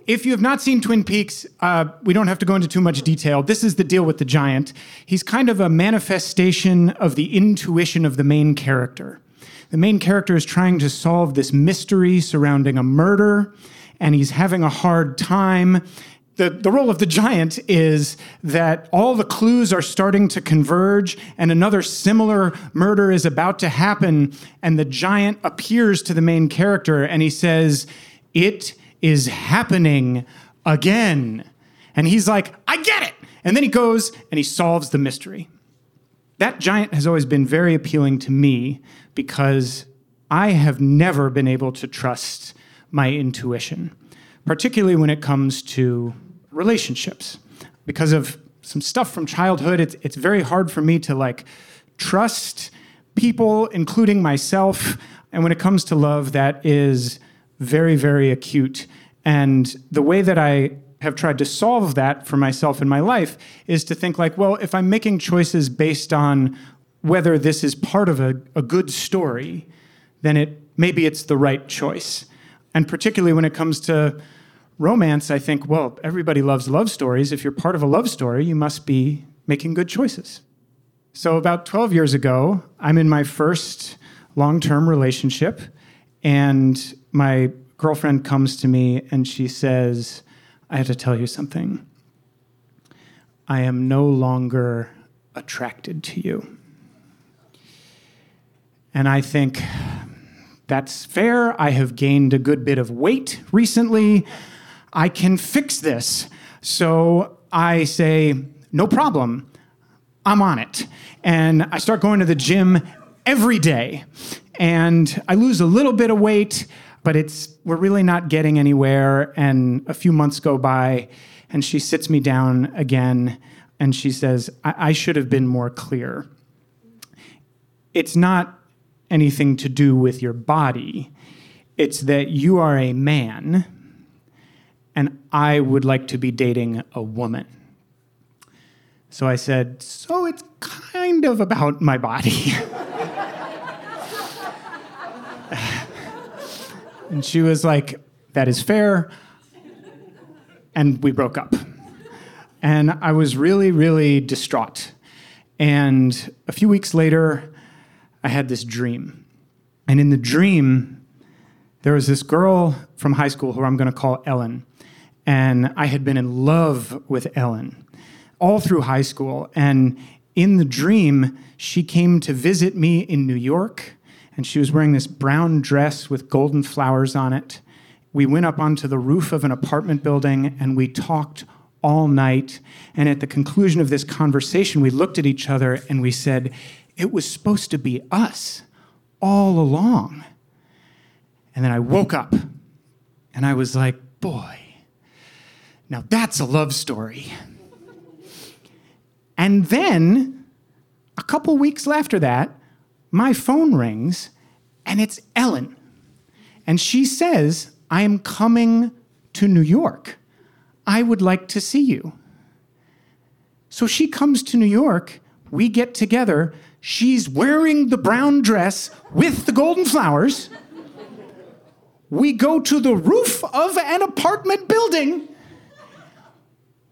Speaker 16: If you have not seen Twin Peaks, uh, we don't have to go into too much detail. This is the deal with the giant. He's kind of a manifestation of the intuition of the main character. The main character is trying to solve this mystery surrounding a murder, and he's having a hard time the, the role of the giant is that all the clues are starting to converge and another similar murder is about to happen and the giant appears to the main character and he says it is happening again. And he's like i get it. And then he goes and he solves the mystery. That giant has always been very appealing to me because i have never been able to trust my intuition particularly when it comes to relationships. Because of some stuff from childhood, it's, it's very hard for me to like trust people, including myself. And when it comes to love, that is very, very acute. And the way that I have tried to solve that for myself in my life is to think like, well, if I'm making choices based on whether this is part of a, a good story, then it maybe it's the right choice. And particularly when it comes to romance, I think, well, everybody loves love stories. If you're part of a love story, you must be making good choices. So, about 12 years ago, I'm in my first long term relationship, and my girlfriend comes to me and she says, I have to tell you something. I am no longer attracted to you. And I think that's fair. I have gained a good bit of weight recently. I can fix this. So I say, no problem. I'm on it. And I start going to the gym every day. And I lose a little bit of weight, but it's we're really not getting anywhere. And a few months go by, and she sits me down again and she says, I, I should have been more clear. It's not anything to do with your body, it's that you are a man, and I would like to be dating a woman. So I said, So it's kind of about my body. and she was like, That is fair. And we broke up. And I was really, really distraught. And a few weeks later, I had this dream. And in the dream, there was this girl from high school who I'm going to call Ellen. And I had been in love with Ellen all through high school. And in the dream, she came to visit me in New York. And she was wearing this brown dress with golden flowers on it. We went up onto the roof of an apartment building and we talked all night. And at the conclusion of this conversation, we looked at each other and we said, It was supposed to be us all along. And then I woke up and I was like, Boy, now that's a love story. And then a couple weeks after that, my phone rings and it's Ellen. And she says, I am coming to New York. I would like to see you. So she comes to New York. We get together. She's wearing the brown dress with the golden flowers. We go to the roof of an apartment building.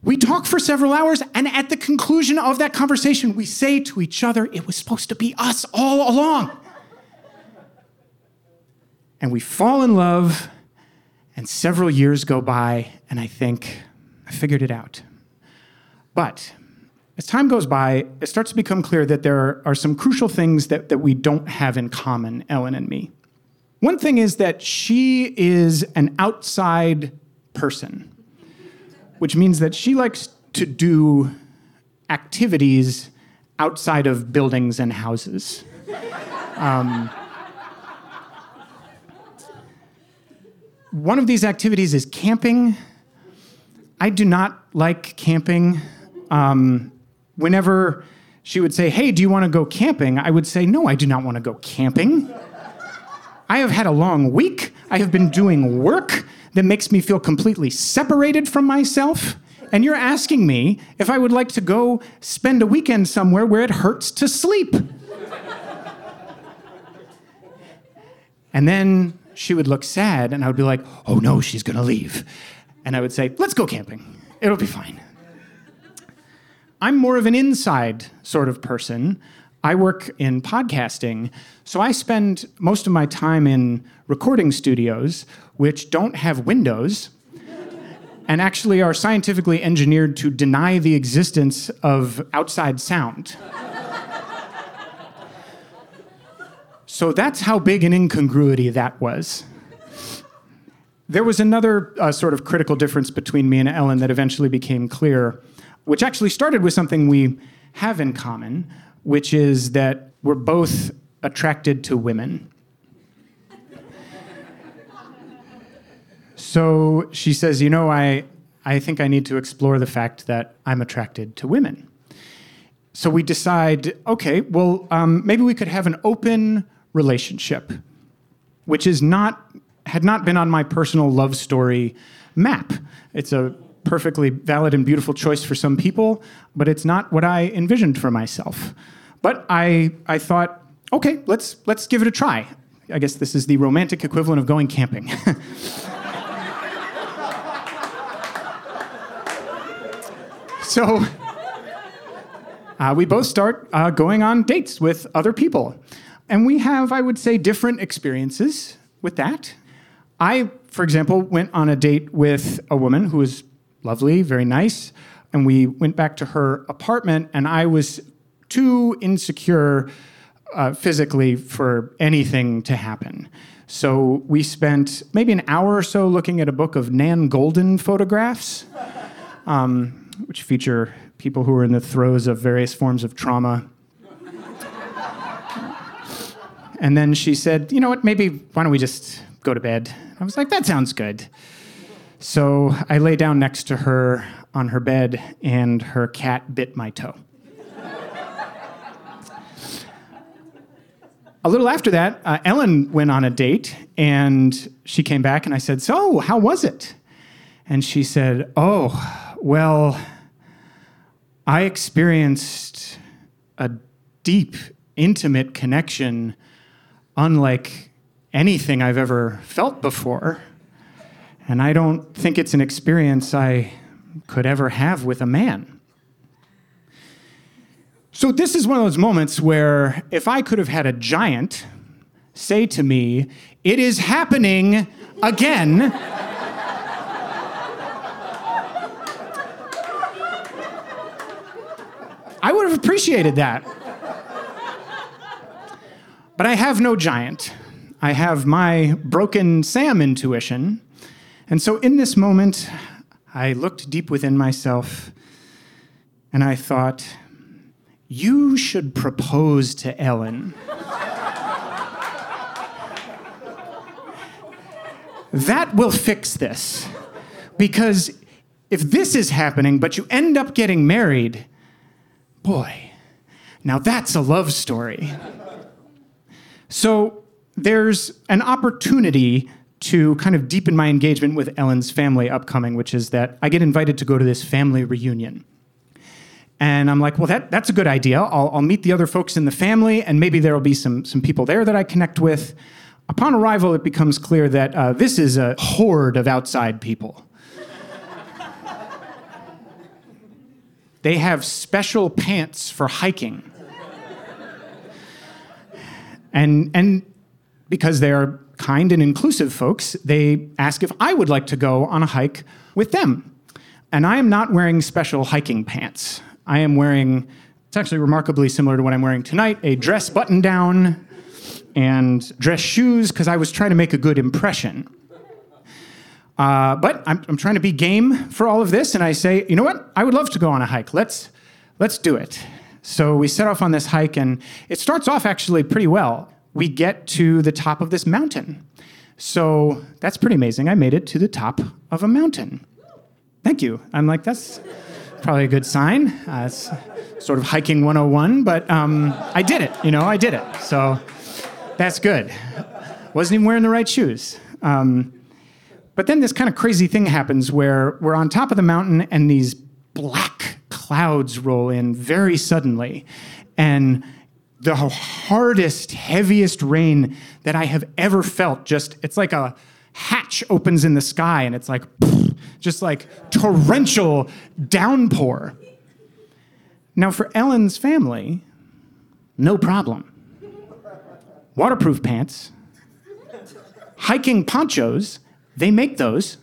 Speaker 16: We talk for several hours, and at the conclusion of that conversation, we say to each other, It was supposed to be us all along. And we fall in love, and several years go by, and I think, I figured it out. But as time goes by, it starts to become clear that there are some crucial things that, that we don't have in common, Ellen and me. One thing is that she is an outside person, which means that she likes to do activities outside of buildings and houses. Um, one of these activities is camping. I do not like camping. Um, whenever she would say, Hey, do you want to go camping? I would say, No, I do not want to go camping. I have had a long week. I have been doing work that makes me feel completely separated from myself. And you're asking me if I would like to go spend a weekend somewhere where it hurts to sleep. and then she would look sad, and I would be like, oh no, she's gonna leave. And I would say, let's go camping. It'll be fine. I'm more of an inside sort of person. I work in podcasting, so I spend most of my time in recording studios, which don't have windows and actually are scientifically engineered to deny the existence of outside sound. so that's how big an incongruity that was. There was another uh, sort of critical difference between me and Ellen that eventually became clear, which actually started with something we have in common, which is that we're both attracted to women. So she says, You know, I, I think I need to explore the fact that I'm attracted to women. So we decide, okay, well, um, maybe we could have an open relationship, which is not had not been on my personal love story map. It's a perfectly valid and beautiful choice for some people, but it's not what I envisioned for myself. But I, I thought, okay, let's, let's give it a try. I guess this is the romantic equivalent of going camping. so uh, we both start uh, going on dates with other people. And we have, I would say, different experiences with that. I, for example, went on a date with a woman who was lovely, very nice. and we went back to her apartment, and I was too insecure uh, physically for anything to happen. So we spent maybe an hour or so looking at a book of Nan Goldin photographs, um, which feature people who are in the throes of various forms of trauma. And then she said, You know what, maybe why don't we just go to bed? I was like, That sounds good. So I lay down next to her on her bed, and her cat bit my toe. a little after that, uh, Ellen went on a date, and she came back, and I said, So, how was it? And she said, Oh, well, I experienced a deep, intimate connection unlike anything I've ever felt before. And I don't think it's an experience I could ever have with a man. So, this is one of those moments where if I could have had a giant say to me, It is happening again. I would have appreciated that. But I have no giant. I have my broken Sam intuition. And so in this moment, I looked deep within myself and I thought, you should propose to Ellen. that will fix this. Because if this is happening, but you end up getting married, boy, now that's a love story. So there's an opportunity to kind of deepen my engagement with Ellen's family upcoming, which is that I get invited to go to this family reunion. And I'm like, well, that, that's a good idea. I'll, I'll meet the other folks in the family, and maybe there will be some, some people there that I connect with. Upon arrival, it becomes clear that uh, this is a horde of outside people. they have special pants for hiking. And, and because they are kind and inclusive folks, they ask if I would like to go on a hike with them. And I am not wearing special hiking pants. I am wearing, it's actually remarkably similar to what I'm wearing tonight a dress button down and dress shoes because I was trying to make a good impression. Uh, but I'm, I'm trying to be game for all of this, and I say, you know what? I would love to go on a hike. Let's, let's do it. So we set off on this hike, and it starts off actually pretty well. We get to the top of this mountain. So that's pretty amazing. I made it to the top of a mountain. Thank you. I'm like, that's probably a good sign. Uh, it's sort of hiking 101, but um, I did it. You know, I did it. So that's good. Wasn't even wearing the right shoes. Um, but then this kind of crazy thing happens where we're on top of the mountain and these black clouds roll in very suddenly. And the hardest, heaviest rain that I have ever felt just, it's like a hatch opens in the sky and it's like, just like torrential downpour. Now, for Ellen's family, no problem. Waterproof pants, hiking ponchos, they make those.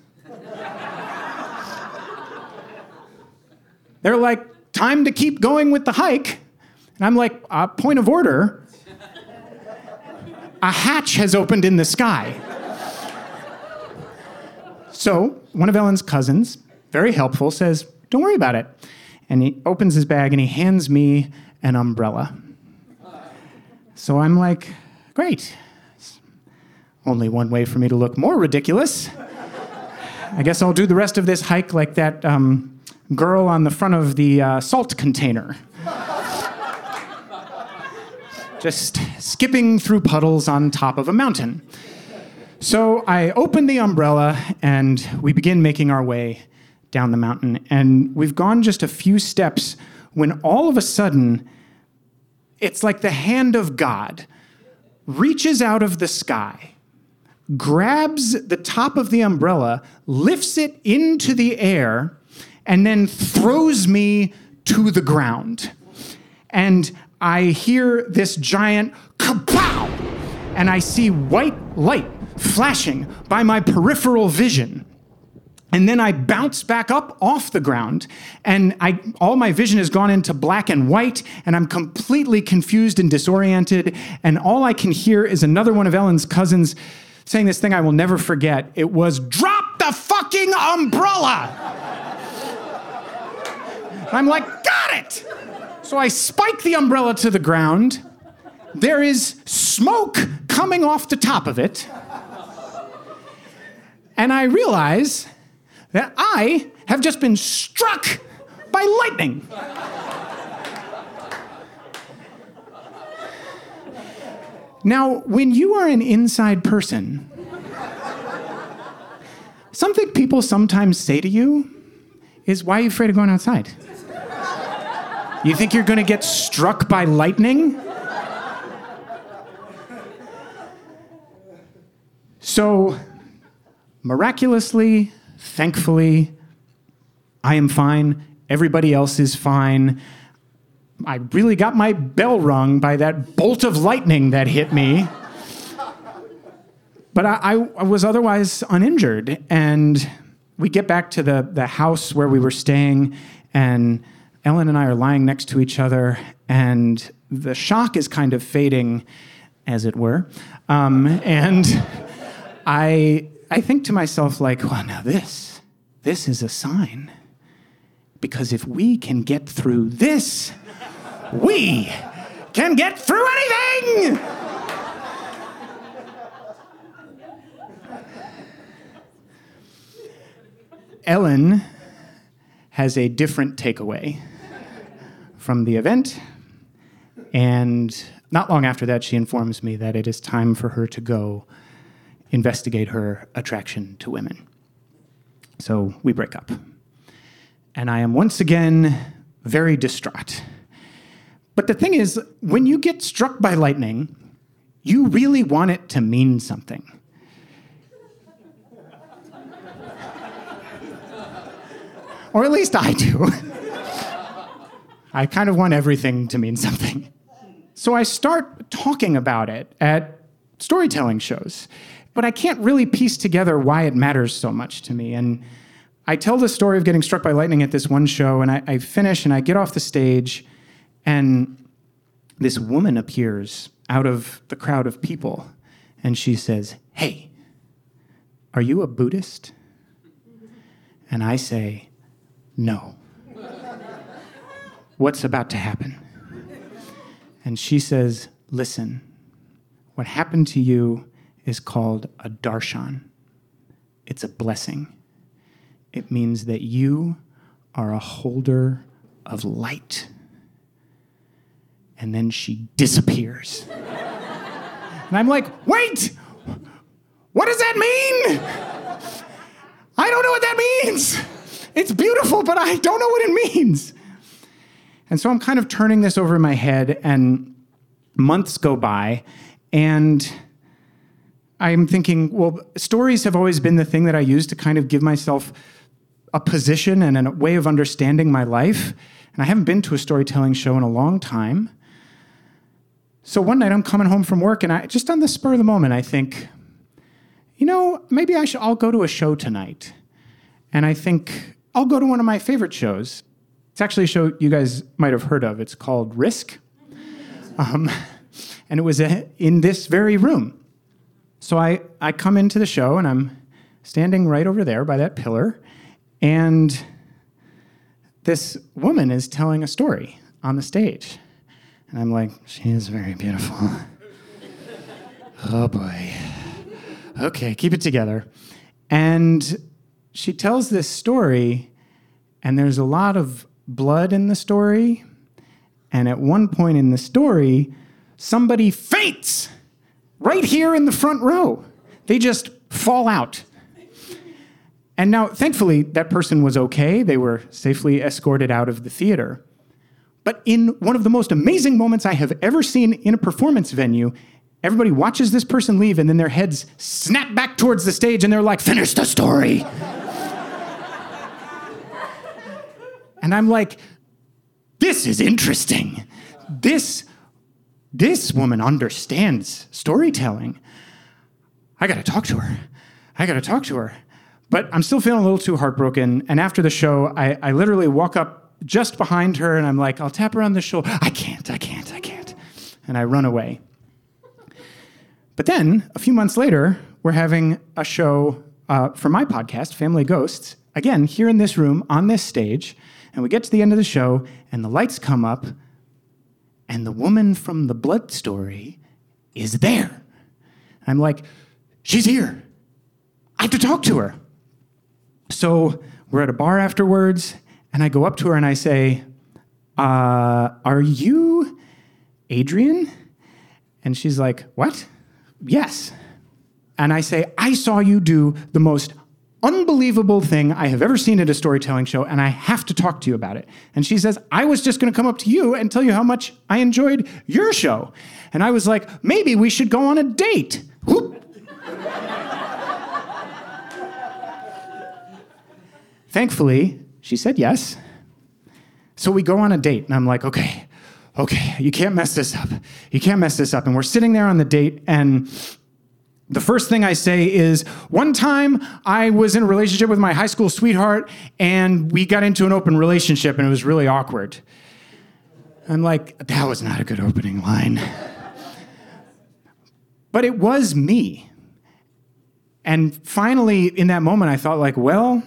Speaker 16: They're like, time to keep going with the hike. And I'm like, uh, point of order. A hatch has opened in the sky. So, one of Ellen's cousins, very helpful, says, Don't worry about it. And he opens his bag and he hands me an umbrella. So I'm like, Great. Only one way for me to look more ridiculous. I guess I'll do the rest of this hike like that um, girl on the front of the uh, salt container. Just skipping through puddles on top of a mountain. So I open the umbrella and we begin making our way down the mountain. And we've gone just a few steps when all of a sudden, it's like the hand of God reaches out of the sky grabs the top of the umbrella, lifts it into the air, and then throws me to the ground. And I hear this giant kapow! And I see white light flashing by my peripheral vision. And then I bounce back up off the ground, and I all my vision has gone into black and white, and I'm completely confused and disoriented. And all I can hear is another one of Ellen's cousins saying this thing I will never forget. It was drop the fucking umbrella. I'm like, got it. So I spike the umbrella to the ground. There is smoke coming off the top of it. And I realize that I have just been struck by lightning. Now, when you are an inside person, something people sometimes say to you is, Why are you afraid of going outside? You think you're gonna get struck by lightning? So, miraculously, thankfully, I am fine. Everybody else is fine. I really got my bell rung by that bolt of lightning that hit me. But I, I, I was otherwise uninjured. And we get back to the, the house where we were staying, and Ellen and I are lying next to each other, and the shock is kind of fading, as it were. Um, and I, I think to myself, like, well, now this, this is a sign. Because if we can get through this, we can get through anything! Ellen has a different takeaway from the event, and not long after that, she informs me that it is time for her to go investigate her attraction to women. So we break up. And I am once again very distraught. But the thing is, when you get struck by lightning, you really want it to mean something. or at least I do. I kind of want everything to mean something. So I start talking about it at storytelling shows, but I can't really piece together why it matters so much to me. And I tell the story of getting struck by lightning at this one show, and I, I finish and I get off the stage, and this woman appears out of the crowd of people, and she says, Hey, are you a Buddhist? And I say, No. What's about to happen? And she says, Listen, what happened to you is called a darshan. It's a blessing. It means that you are a holder of light. And then she disappears. and I'm like, wait, what does that mean? I don't know what that means. It's beautiful, but I don't know what it means. And so I'm kind of turning this over in my head, and months go by, and I'm thinking, well, stories have always been the thing that I use to kind of give myself a position and a way of understanding my life. And I haven't been to a storytelling show in a long time. So one night I'm coming home from work, and I just on the spur of the moment, I think, you know, maybe I should. I'll go to a show tonight, and I think I'll go to one of my favorite shows. It's actually a show you guys might have heard of. It's called Risk, um, and it was a, in this very room. So I I come into the show, and I'm standing right over there by that pillar, and this woman is telling a story on the stage. And I'm like, she is very beautiful. oh boy. Okay, keep it together. And she tells this story, and there's a lot of blood in the story. And at one point in the story, somebody faints right here in the front row. They just fall out. And now, thankfully, that person was okay. They were safely escorted out of the theater. But in one of the most amazing moments I have ever seen in a performance venue, everybody watches this person leave and then their heads snap back towards the stage and they're like, finish the story. And I'm like, this is interesting. This, this woman understands storytelling. I gotta talk to her. I gotta talk to her. But I'm still feeling a little too heartbroken. And after the show, I, I literally walk up just behind her and I'm like, I'll tap her on the shoulder. I can't, I can't, I can't. And I run away. But then a few months later, we're having a show uh, for my podcast, Family Ghosts, again, here in this room on this stage. And we get to the end of the show, and the lights come up, and the woman from the blood story is there. I'm like, she's here. I have to talk to her. So we're at a bar afterwards, and I go up to her and I say, uh, Are you Adrian? And she's like, What? Yes. And I say, I saw you do the most unbelievable thing I have ever seen at a storytelling show, and I have to talk to you about it. And she says, I was just going to come up to you and tell you how much I enjoyed your show. And I was like, maybe we should go on a date. Thankfully, she said yes. So we go on a date, and I'm like, okay, okay, you can't mess this up. You can't mess this up. And we're sitting there on the date, and the first thing I say is one time I was in a relationship with my high school sweetheart, and we got into an open relationship, and it was really awkward. I'm like, that was not a good opening line. but it was me. And finally, in that moment, I thought, like, well,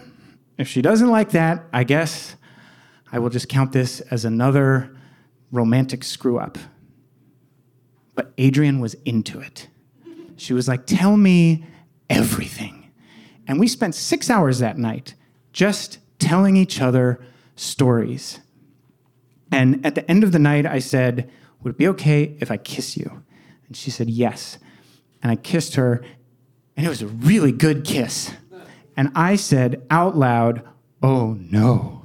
Speaker 16: if she doesn't like that, I guess I will just count this as another romantic screw up. But Adrian was into it. She was like, Tell me everything. And we spent six hours that night just telling each other stories. And at the end of the night, I said, Would it be okay if I kiss you? And she said, Yes. And I kissed her, and it was a really good kiss. And I said out loud, Oh no.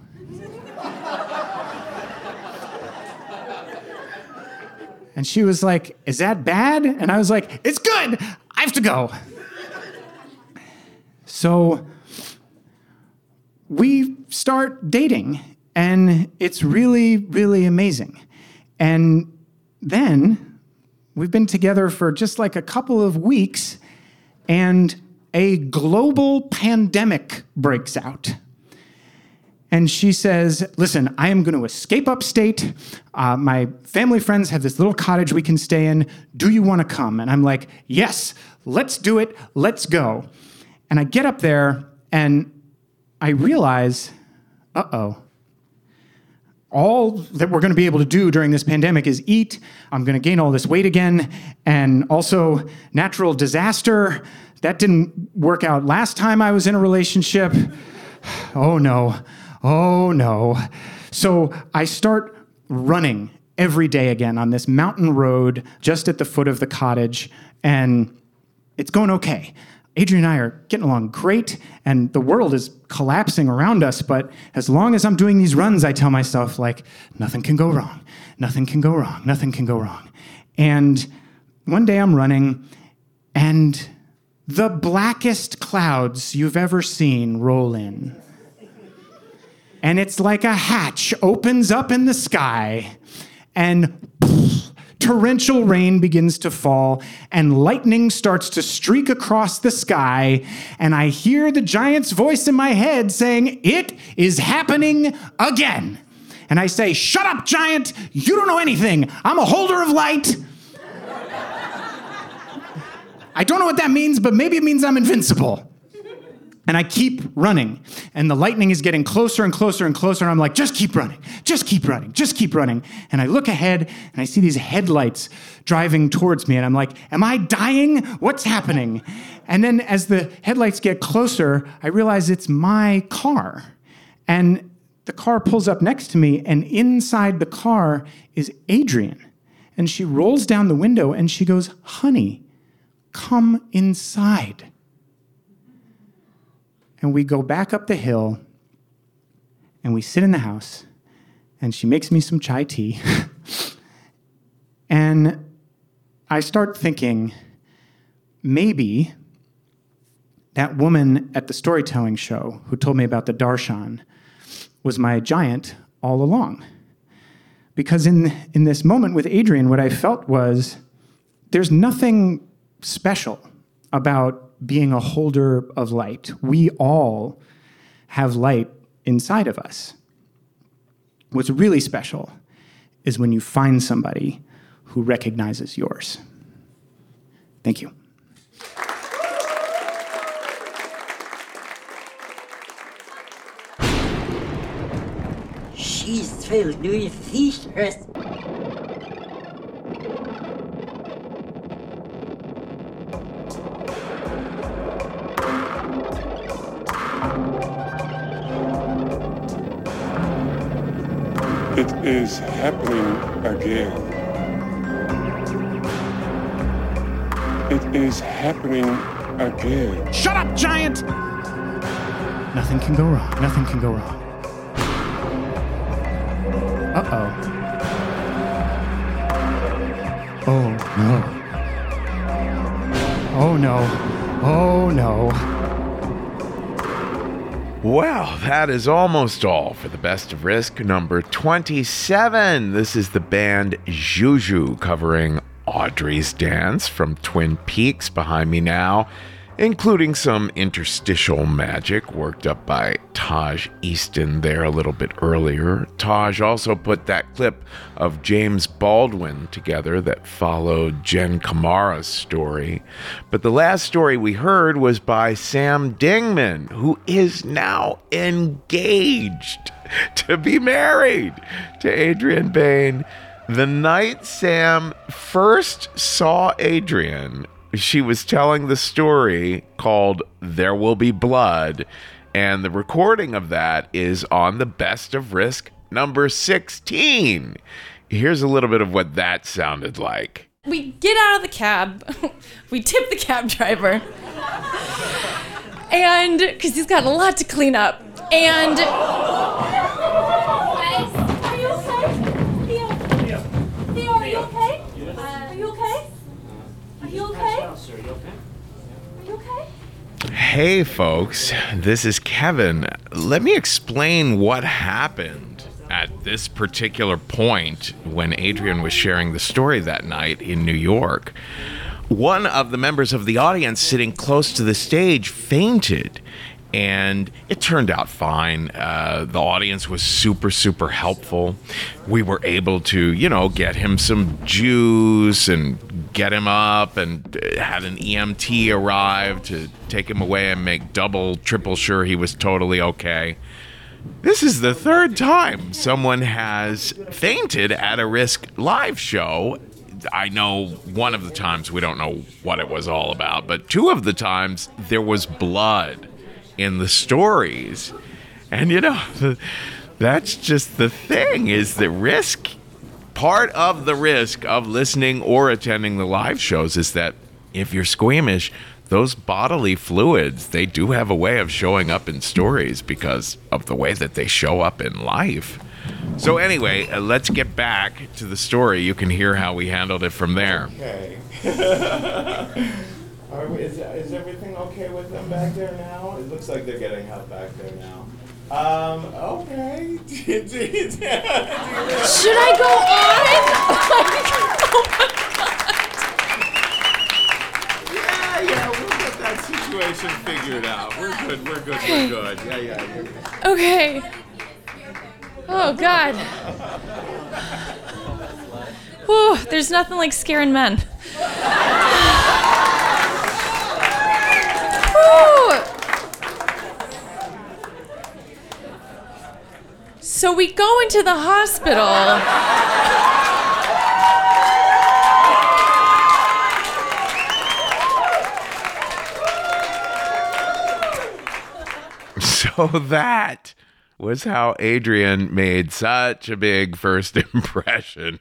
Speaker 16: And she was like, Is that bad? And I was like, It's good. I have to go. So we start dating, and it's really, really amazing. And then we've been together for just like a couple of weeks, and a global pandemic breaks out. And she says, Listen, I am going to escape upstate. Uh, my family friends have this little cottage we can stay in. Do you want to come? And I'm like, Yes, let's do it. Let's go. And I get up there and I realize, uh oh. All that we're going to be able to do during this pandemic is eat. I'm going to gain all this weight again. And also, natural disaster. That didn't work out last time I was in a relationship. Oh no. Oh no. So I start running every day again on this mountain road just at the foot of the cottage, and it's going okay. Adrian and I are getting along great, and the world is collapsing around us. But as long as I'm doing these runs, I tell myself, like, nothing can go wrong. Nothing can go wrong. Nothing can go wrong. And one day I'm running, and the blackest clouds you've ever seen roll in and it's like a hatch opens up in the sky and poof, torrential rain begins to fall and lightning starts to streak across the sky and i hear the giant's voice in my head saying it is happening again. And i say shut up giant. You don't know anything. I'm a holder of light. I don't know what that means but maybe it means i'm invincible and I keep running, and the lightning is getting closer and closer and closer. And I'm like, just keep running, just keep running, just keep running. And I look ahead and I see these headlights driving towards me, and I'm like, am I dying? What's happening? And then as the headlights get closer, I realize it's my car. And the car pulls up next to me, and inside the car is Adrian. And she rolls down the window and she goes, honey, come inside and we go back up the hill and we sit in the house and she makes me some chai tea. and I start thinking maybe that woman at the storytelling show who told me about the darshan was my giant all along. Because in, in this moment with Adrian, what I felt was there's nothing special about being a holder of light. We all have light inside of us. What's really special is when you find somebody who recognizes yours. Thank you.
Speaker 17: She's filled with features.
Speaker 18: It is happening again. It is happening again.
Speaker 16: Shut up, giant! Nothing can go wrong. Nothing can go wrong. Uh oh. Oh no. Oh no. Oh no.
Speaker 1: Well, that is almost all for the best of risk number 27. This is the band Juju covering Audrey's Dance from Twin Peaks behind me now, including some interstitial magic worked up by Taj Easton there a little bit earlier. Taj also put that clip of James Baldwin together that followed Jen Kamara's story. But the last story we heard was by Sam Dingman, who is now engaged to be married to Adrian Bain. The night Sam first saw Adrian, she was telling the story called There Will Be Blood, and the recording of that is on the best of risk number 16. Here's a little bit of what that sounded like.
Speaker 19: We get out of the cab, we tip the cab driver, and because he's got a lot to clean up, and.
Speaker 20: Are you okay? Theo? Theo, are you okay? Are you okay? Are you okay? Are you okay?
Speaker 1: Hey, folks, this is Kevin. Let me explain what happened at this particular point when Adrian was sharing the story that night in New York. One of the members of the audience sitting close to the stage fainted. And it turned out fine. Uh, the audience was super, super helpful. We were able to, you know, get him some juice and get him up, and had an EMT arrive to take him away and make double, triple sure he was totally okay. This is the third time someone has fainted at a risk live show. I know one of the times we don't know what it was all about, but two of the times there was blood in the stories. And you know, that's just the thing is the risk part of the risk of listening or attending the live shows is that if you're squeamish, those bodily fluids, they do have a way of showing up in stories because of the way that they show up in life. So, anyway, uh, let's get back to the story. You can hear how we handled it from there.
Speaker 21: Okay. Are we, is, is everything okay with them back there now? It looks like they're getting help back there now. Um, okay.
Speaker 19: Should I go on?
Speaker 21: yeah, yeah, we'll get that situation figured out. We're good, we're good, we're good. Yeah, yeah, you're good.
Speaker 19: Okay. Oh, God. Whew, there's nothing like scaring men. So we go into the hospital.
Speaker 1: So that was how Adrian made such a big first impression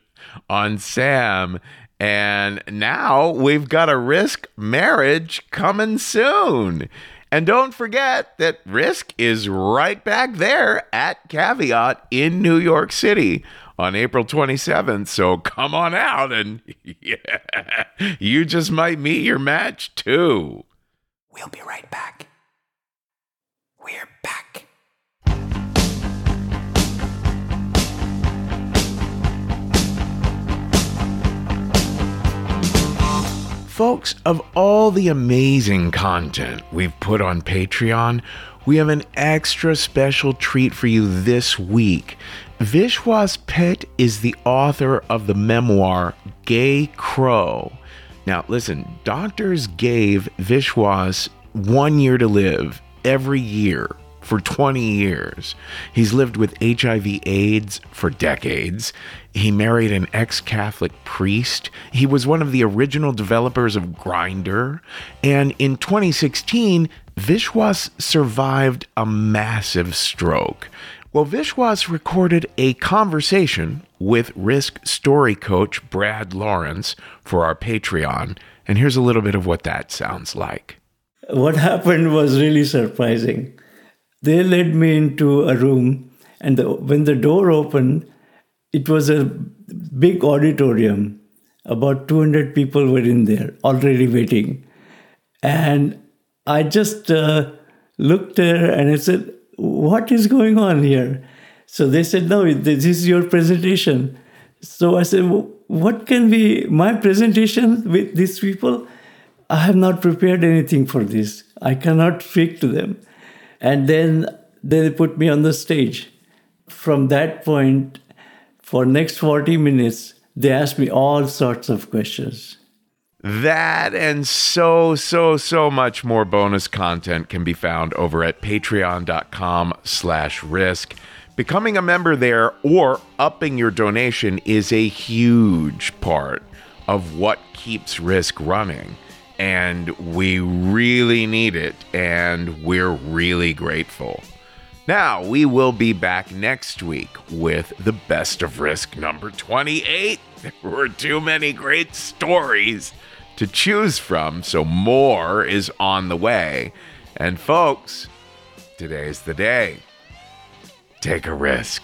Speaker 1: on Sam. And now we've got a Risk marriage coming soon. And don't forget that Risk is right back there at Caveat in New York City on April 27th. So come on out and yeah, you just might meet your match too.
Speaker 22: We'll be right back.
Speaker 1: Folks, of all the amazing content we've put on Patreon, we have an extra special treat for you this week. Vishwas Pet is the author of the memoir Gay Crow. Now, listen, doctors gave Vishwas one year to live every year for 20 years. He's lived with HIV AIDS for decades. He married an ex Catholic priest. He was one of the original developers of Grindr. And in 2016, Vishwas survived a massive stroke. Well, Vishwas recorded a conversation with Risk story coach Brad Lawrence for our Patreon. And here's a little bit of what that sounds like.
Speaker 23: What happened was really surprising. They led me into a room, and the, when the door opened, it was a big auditorium. About 200 people were in there already waiting. And I just uh, looked there and I said, What is going on here? So they said, No, this is your presentation. So I said, What can be my presentation with these people? I have not prepared anything for this. I cannot speak to them. And then they put me on the stage. From that point, for next 40 minutes, they asked me all sorts of questions.
Speaker 1: That and so, so, so much more bonus content can be found over at patreon.com slash risk. Becoming a member there or upping your donation is a huge part of what keeps risk running. And we really need it, and we're really grateful. Now, we will be back next week with the best of risk number 28. There were too many great stories to choose from, so more is on the way. And folks, today's the day. Take a risk.